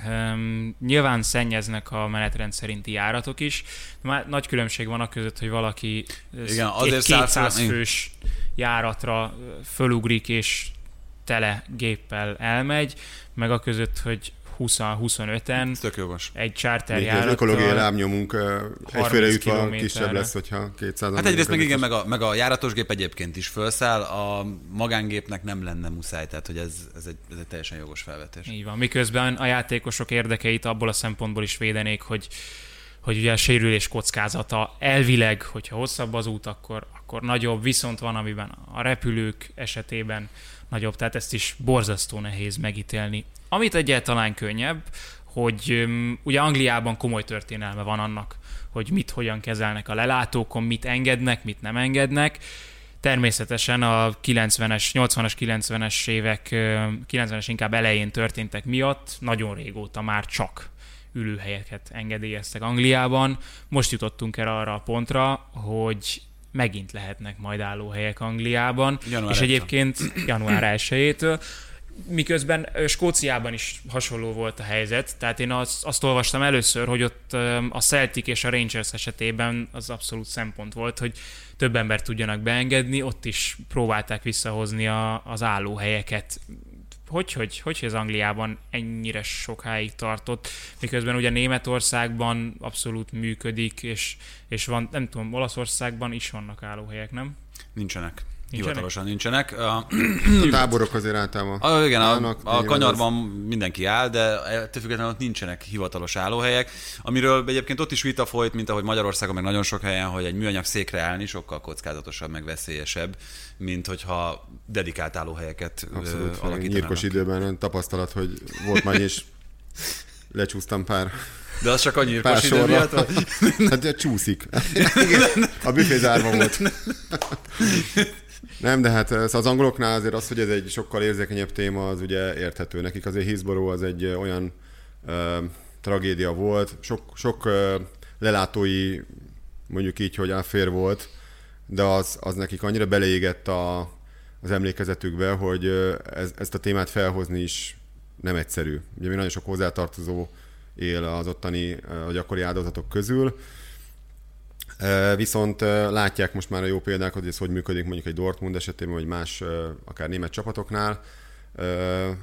Um, nyilván szennyeznek a menetrend szerinti járatok is, de nagy különbség van a között, hogy valaki Igen, azért 200 fős járatra fölugrik és tele géppel elmegy, meg a között, hogy 20-25-en Tök jogos. egy charter járat. Az ökológiai lábnyomunk egyfőre jutva kisebb lesz, hogyha 200 Hát egyrészt meg igen, meg a, meg a járatos gép egyébként is felszáll, a magángépnek nem lenne muszáj, tehát hogy ez, ez, egy, ez egy teljesen jogos felvetés. Így van, miközben a játékosok érdekeit abból a szempontból is védenék, hogy hogy ugye a sérülés kockázata elvileg, hogyha hosszabb az út, akkor, akkor nagyobb, viszont van, amiben a repülők esetében nagyobb, tehát ezt is borzasztó nehéz megítélni. Amit egyáltalán könnyebb, hogy ugye Angliában komoly történelme van annak, hogy mit hogyan kezelnek a lelátókon, mit engednek, mit nem engednek. Természetesen a 90-es, 80-as, 90-es évek, 90-es inkább elején történtek miatt nagyon régóta már csak ülőhelyeket engedélyeztek Angliában. Most jutottunk el arra a pontra, hogy megint lehetnek majd állóhelyek Angliában, január és egyébként január 1-től, miközben Skóciában is hasonló volt a helyzet, tehát én azt, azt olvastam először, hogy ott a Celtic és a Rangers esetében az abszolút szempont volt, hogy több embert tudjanak beengedni, ott is próbálták visszahozni a, az állóhelyeket hogy, hogy, hogy az Angliában ennyire sokáig tartott, miközben ugye Németországban abszolút működik, és, és van, nem tudom, Olaszországban is vannak állóhelyek, nem? Nincsenek. Nincsenek? Hivatalosan nincsenek. A, táborok azért általában a, igen, állnak, a, a kanyarban az... mindenki áll, de ettől függetlenül ott nincsenek hivatalos állóhelyek, amiről egyébként ott is vita folyt, mint ahogy Magyarországon meg nagyon sok helyen, hogy egy műanyag székre állni sokkal kockázatosabb, meg veszélyesebb, mint hogyha dedikált állóhelyeket Abszolút, alakítanának. Nyírkos időben tapasztalat, hogy volt már is lecsúsztam pár de az csak a nyírkos idő miatt? Hát csúszik. A büfé zárva volt. Nem, de hát az angoloknál azért az, hogy ez egy sokkal érzékenyebb téma, az ugye érthető. Nekik azért Hillsborough az egy olyan ö, tragédia volt, sok, sok ö, lelátói, mondjuk így, hogy affair volt, de az, az nekik annyira beleégett a, az emlékezetükbe, hogy ez, ezt a témát felhozni is nem egyszerű. Ugye mi nagyon sok hozzátartozó él az ottani, a gyakori áldozatok közül, Viszont látják most már a jó példákat, hogy ez hogy működik mondjuk egy Dortmund esetében, vagy más, akár német csapatoknál.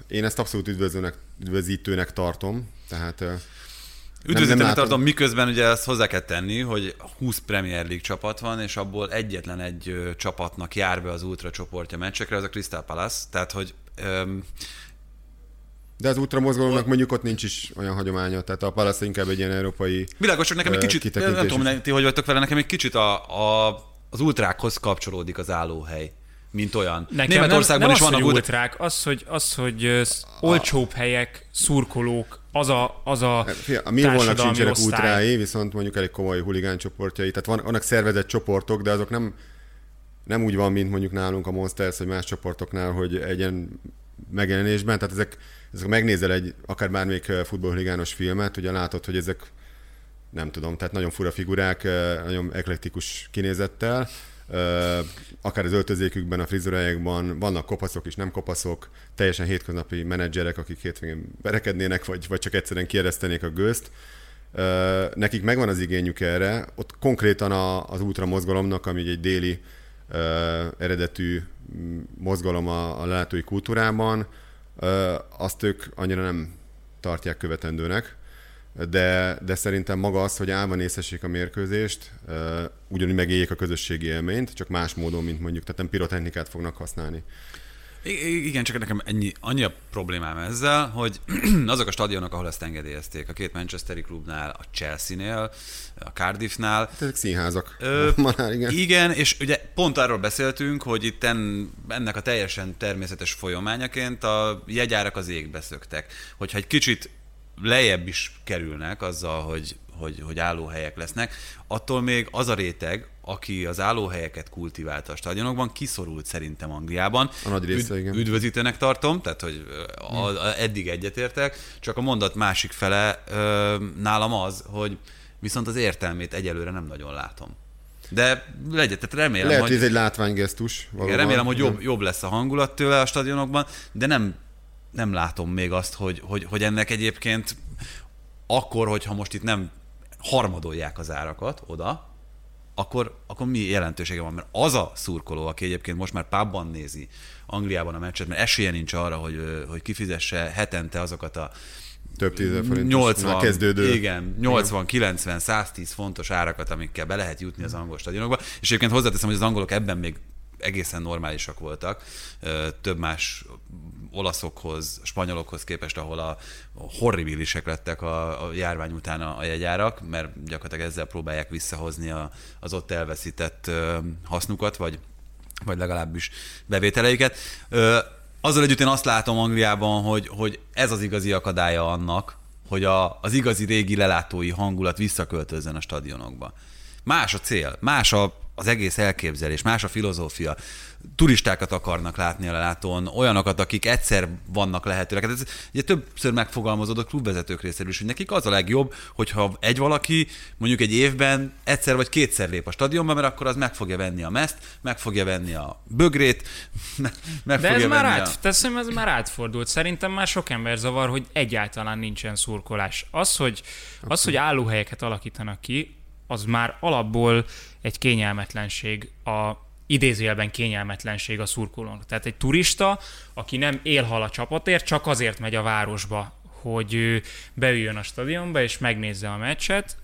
Én ezt abszolút üdvözlőnek, üdvözítőnek tartom, tehát Üdvözíteni látom. tartom, miközben ugye ezt hozzá kell tenni, hogy 20 Premier League csapat van, és abból egyetlen egy csapatnak jár be az ultra csoportja meccsekre, az a Crystal Palace, tehát hogy öm, De az ultramozgalomnak mondjuk ott nincs is olyan hagyománya, tehát a Palace inkább egy ilyen európai világos, csak nekem egy kicsit, nem tudom, is. ti hogy vagytok vele, nekem egy kicsit a, a, az ultrákhoz kapcsolódik az állóhely, mint olyan. Nekem Németországban nem, is nem vannak az, hogy ultrák. ultrák, az, hogy, az, hogy sz- olcsóbb helyek, szurkolók, az a, az a Hát, Fia, A Millwallnak társadalmi sincsenek osztály. ultrái, viszont mondjuk elég komoly huligán csoportjai. Tehát van, vannak szervezett csoportok, de azok nem, nem úgy van, mint mondjuk nálunk a Monsters, vagy más csoportoknál, hogy egy ilyen megjelenésben, tehát ezek, ezek megnézel egy akár bármelyik futballhuligános filmet, ugye látod, hogy ezek nem tudom, tehát nagyon fura figurák, nagyon eklektikus kinézettel, akár az öltözékükben, a frizurájukban, vannak kopaszok és nem kopaszok, teljesen hétköznapi menedzserek, akik hétvégén berekednének, vagy, vagy csak egyszerűen kieresztenék a gőzt. Nekik megvan az igényük erre, ott konkrétan a, az ultramozgalomnak, ami egy déli eredetű mozgalom a, a látói kultúrában, azt ők annyira nem tartják követendőnek, de, de szerintem maga az, hogy állva nézhessék a mérkőzést, ugyanúgy megéljék a közösségi élményt, csak más módon, mint mondjuk, tehát nem pirotechnikát fognak használni. I- Igen, csak nekem ennyi, annyi a problémám ezzel, hogy azok a stadionok, ahol ezt engedélyezték, a két Manchesteri klubnál, a Chelsea-nél, a Cardiffnál, Hát ezek színházak. Ö, Már igen. Igen, és ugye pont arról beszéltünk, hogy itt en, ennek a teljesen természetes folyamányaként a jegyárak az égbe szöktek. Hogyha egy kicsit lejjebb is kerülnek azzal, hogy, hogy, hogy állóhelyek lesznek, attól még az a réteg, aki az állóhelyeket kultiválta a stadionokban, kiszorult szerintem Angliában. A nagy része, igen. Üdvözítőnek tartom, tehát hogy a, a, eddig egyetértek, csak a mondat másik fele ö, nálam az, hogy viszont az értelmét egyelőre nem nagyon látom. De legyen, tehát remélem, Lehet, hogy, ez egy látványgesztus. igen, valóban. remélem, hogy jobb, jobb lesz a hangulat tőle a stadionokban, de nem, nem látom még azt, hogy, hogy, hogy ennek egyébként akkor, hogyha most itt nem harmadolják az árakat oda, akkor, akkor mi jelentősége van? Mert az a szurkoló, aki egyébként most már pubban nézi Angliában a meccset, mert esélye nincs arra, hogy, hogy kifizesse hetente azokat a Több tízezer forintos 80, már kezdődő. Igen, 80, 90, 110 fontos árakat, amikkel be lehet jutni az angol stadionokba. És egyébként hozzáteszem, hogy az angolok ebben még egészen normálisak voltak, több más olaszokhoz, spanyolokhoz képest, ahol a horribilisek lettek a, a járvány után a, a jegyárak, mert gyakorlatilag ezzel próbálják visszahozni a, az ott elveszített ö, hasznukat, vagy, vagy legalábbis bevételeiket. Ö, azzal együtt én azt látom Angliában, hogy, hogy ez az igazi akadálya annak, hogy a, az igazi régi lelátói hangulat visszaköltözzen a stadionokba. Más a cél, más a, az egész elképzelés, más a filozófia. Turistákat akarnak látni a lelátón, olyanokat, akik egyszer vannak lehetőleg. Hát ez ugye többször megfogalmazódott klubvezetők részéről is, hogy nekik az a legjobb, hogyha egy valaki mondjuk egy évben egyszer vagy kétszer lép a stadionba, mert akkor az meg fogja venni a meszt, meg fogja venni a bögrét, meg De fogja ez már, venni át, a... teszem, ez már átfordult. Szerintem már sok ember zavar, hogy egyáltalán nincsen szurkolás. Az, hogy, az, hogy állóhelyeket alakítanak ki, az már alapból egy kényelmetlenség a idézőjelben kényelmetlenség a szurkolónak. Tehát egy turista, aki nem élhal a csapatért, csak azért megy a városba, hogy ő beüljön a stadionba és megnézze a meccset,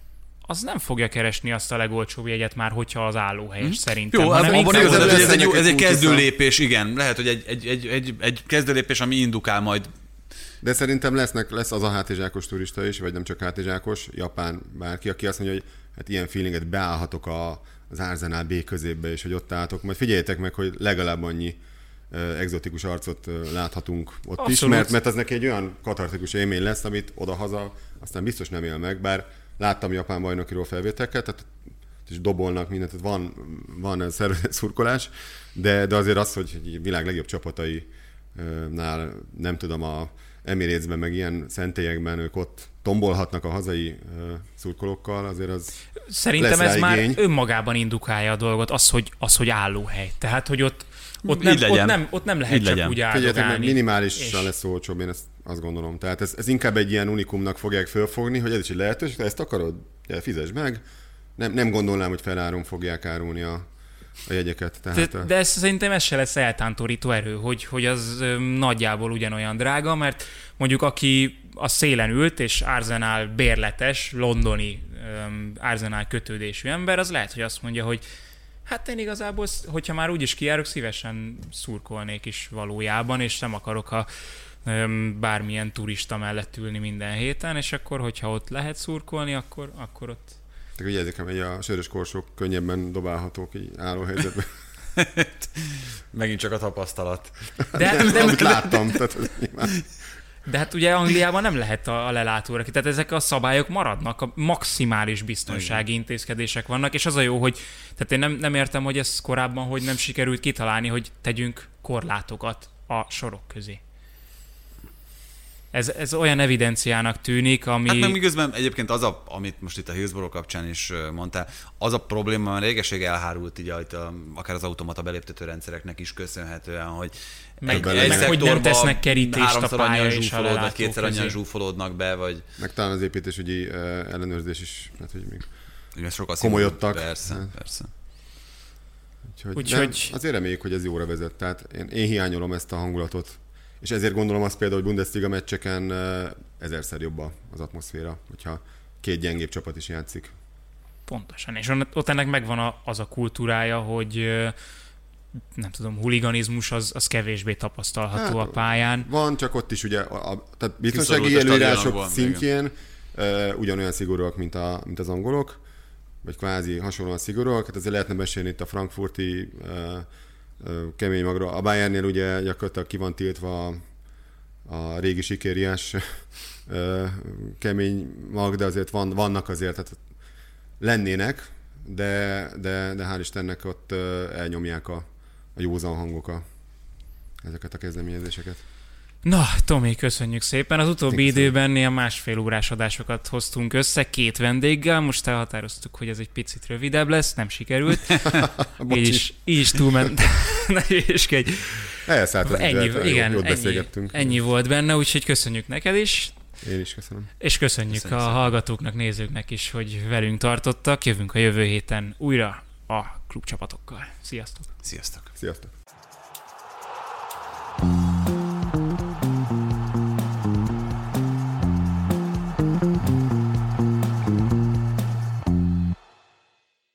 az nem fogja keresni azt a legolcsóbb jegyet már, hogyha az állóhelyes mm. szerintem. Jó, hanem abban igazad, ez egy, ez egy kultusza. kezdőlépés, igen. Lehet, hogy egy, egy, egy, egy, egy kezdőlépés, ami indukál majd De szerintem lesznek, lesz az a hátizsákos turista is, vagy nem csak hátizsákos, japán bárki, aki azt mondja, hogy hát ilyen feelinget beállhatok a, az Arsenal B középbe, és hogy ott álltok. Majd figyeljétek meg, hogy legalább annyi ö, egzotikus arcot láthatunk ott is, Abszolút. mert, mert az neki egy olyan katartikus élmény lesz, amit odahaza aztán biztos nem él meg, bár láttam japán bajnokiról felvételeket, tehát és dobolnak mindent, tehát van, van szervezett szurkolás, de, de azért az, hogy világ legjobb csapatainál, nem tudom, a Emiratesben, meg ilyen szentélyekben ők ott tombolhatnak a hazai szurkolókkal, azért az Szerintem lesz ez már igény. önmagában indukálja a dolgot, az, hogy, az, hogy állóhely. Tehát, hogy ott, ott, nem, legyen. ott, nem, ott nem lehet Így csak legyen. úgy Figyeljetek minimálisan És- lesz olcsóbb, én ezt azt gondolom. Tehát ez, ez inkább egy ilyen unikumnak fogják fölfogni, hogy ez is egy lehetőség, ha ezt akarod, ja, fizesd meg. Nem, nem gondolnám, hogy feláron fogják árulni a, a jegyeket. Tehát, De, de ez, szerintem ez se lesz eltántorító erő, hogy, hogy az nagyjából ugyanolyan drága, mert mondjuk aki a szélen ült, és Arsenal bérletes, londoni um, Arsenal kötődésű ember, az lehet, hogy azt mondja, hogy hát én igazából, hogyha már úgyis kijárok, szívesen szurkolnék is valójában, és nem akarok a um, bármilyen turista mellett ülni minden héten, és akkor, hogyha ott lehet szurkolni, akkor, akkor ott tehát ugye ezek, hogy a sörös korsók könnyebben dobálhatók így álló helyzetben. Megint csak a tapasztalat. De, de, de, amit láttam. Tehát de hát ugye Angliában nem lehet a, a lelátóra tehát ezek a szabályok maradnak, a maximális biztonsági intézkedések vannak, és az a jó, hogy tehát én nem, nem értem, hogy ez korábban hogy nem sikerült kitalálni, hogy tegyünk korlátokat a sorok közé. Ez, ez olyan evidenciának tűnik, ami... Hát meg miközben egyébként az, a, amit most itt a Hillsborough kapcsán is mondtál, az a probléma, mert régeség elhárult így a, akár az automata beléptető rendszereknek is köszönhetően, hogy meg, egy, egy hogy nem tesznek kerítést a pálya és a vagy kétszer annyian zsúfolódnak be, vagy... Meg talán az építésügyi ellenőrzés is, hát hogy még sokkal komolyodtak. Persze, hát. persze. Úgyhogy, Úgyhogy... azért reméljük, hogy ez jóra vezet. Tehát én, én hiányolom ezt a hangulatot és ezért gondolom azt például, hogy Bundesliga meccseken ezerszer jobb az atmoszféra, hogyha két gyengébb csapat is játszik. Pontosan, és ott ennek megvan az a kultúrája, hogy nem tudom, huliganizmus az, az kevésbé tapasztalható hát, a pályán. Van, csak ott is ugye a, a tehát biztonsági előírások szintjén uh, ugyanolyan szigorúak, mint, a, mint az angolok, vagy kvázi hasonlóan szigorúak. Hát ezért lehetne mesélni itt a frankfurti uh, kemény magra. A Bayernnél ugye gyakorlatilag ki van tiltva a, régi sikériás kemény mag, de azért van, vannak azért, tehát lennének, de, de, de hál' Istennek ott elnyomják a, a józan hangok a, ezeket a kezdeményezéseket. Na, Tomi, köszönjük szépen. Az utóbbi Köszönöm. időben ilyen másfél órás adásokat hoztunk össze két vendéggel. Most elhatároztuk, hogy ez egy picit rövidebb lesz, nem sikerült. így, is, így is túlment. ne egy... Elszállt az ennyi, időt, igen, jót ennyi, ennyi volt benne, úgyhogy köszönjük neked is. Én is köszönöm. És köszönjük, köszönjük a szépen. hallgatóknak, nézőknek is, hogy velünk tartottak. Jövünk a jövő héten újra a klubcsapatokkal. Sziasztok! Sziasztok! Sziasztok!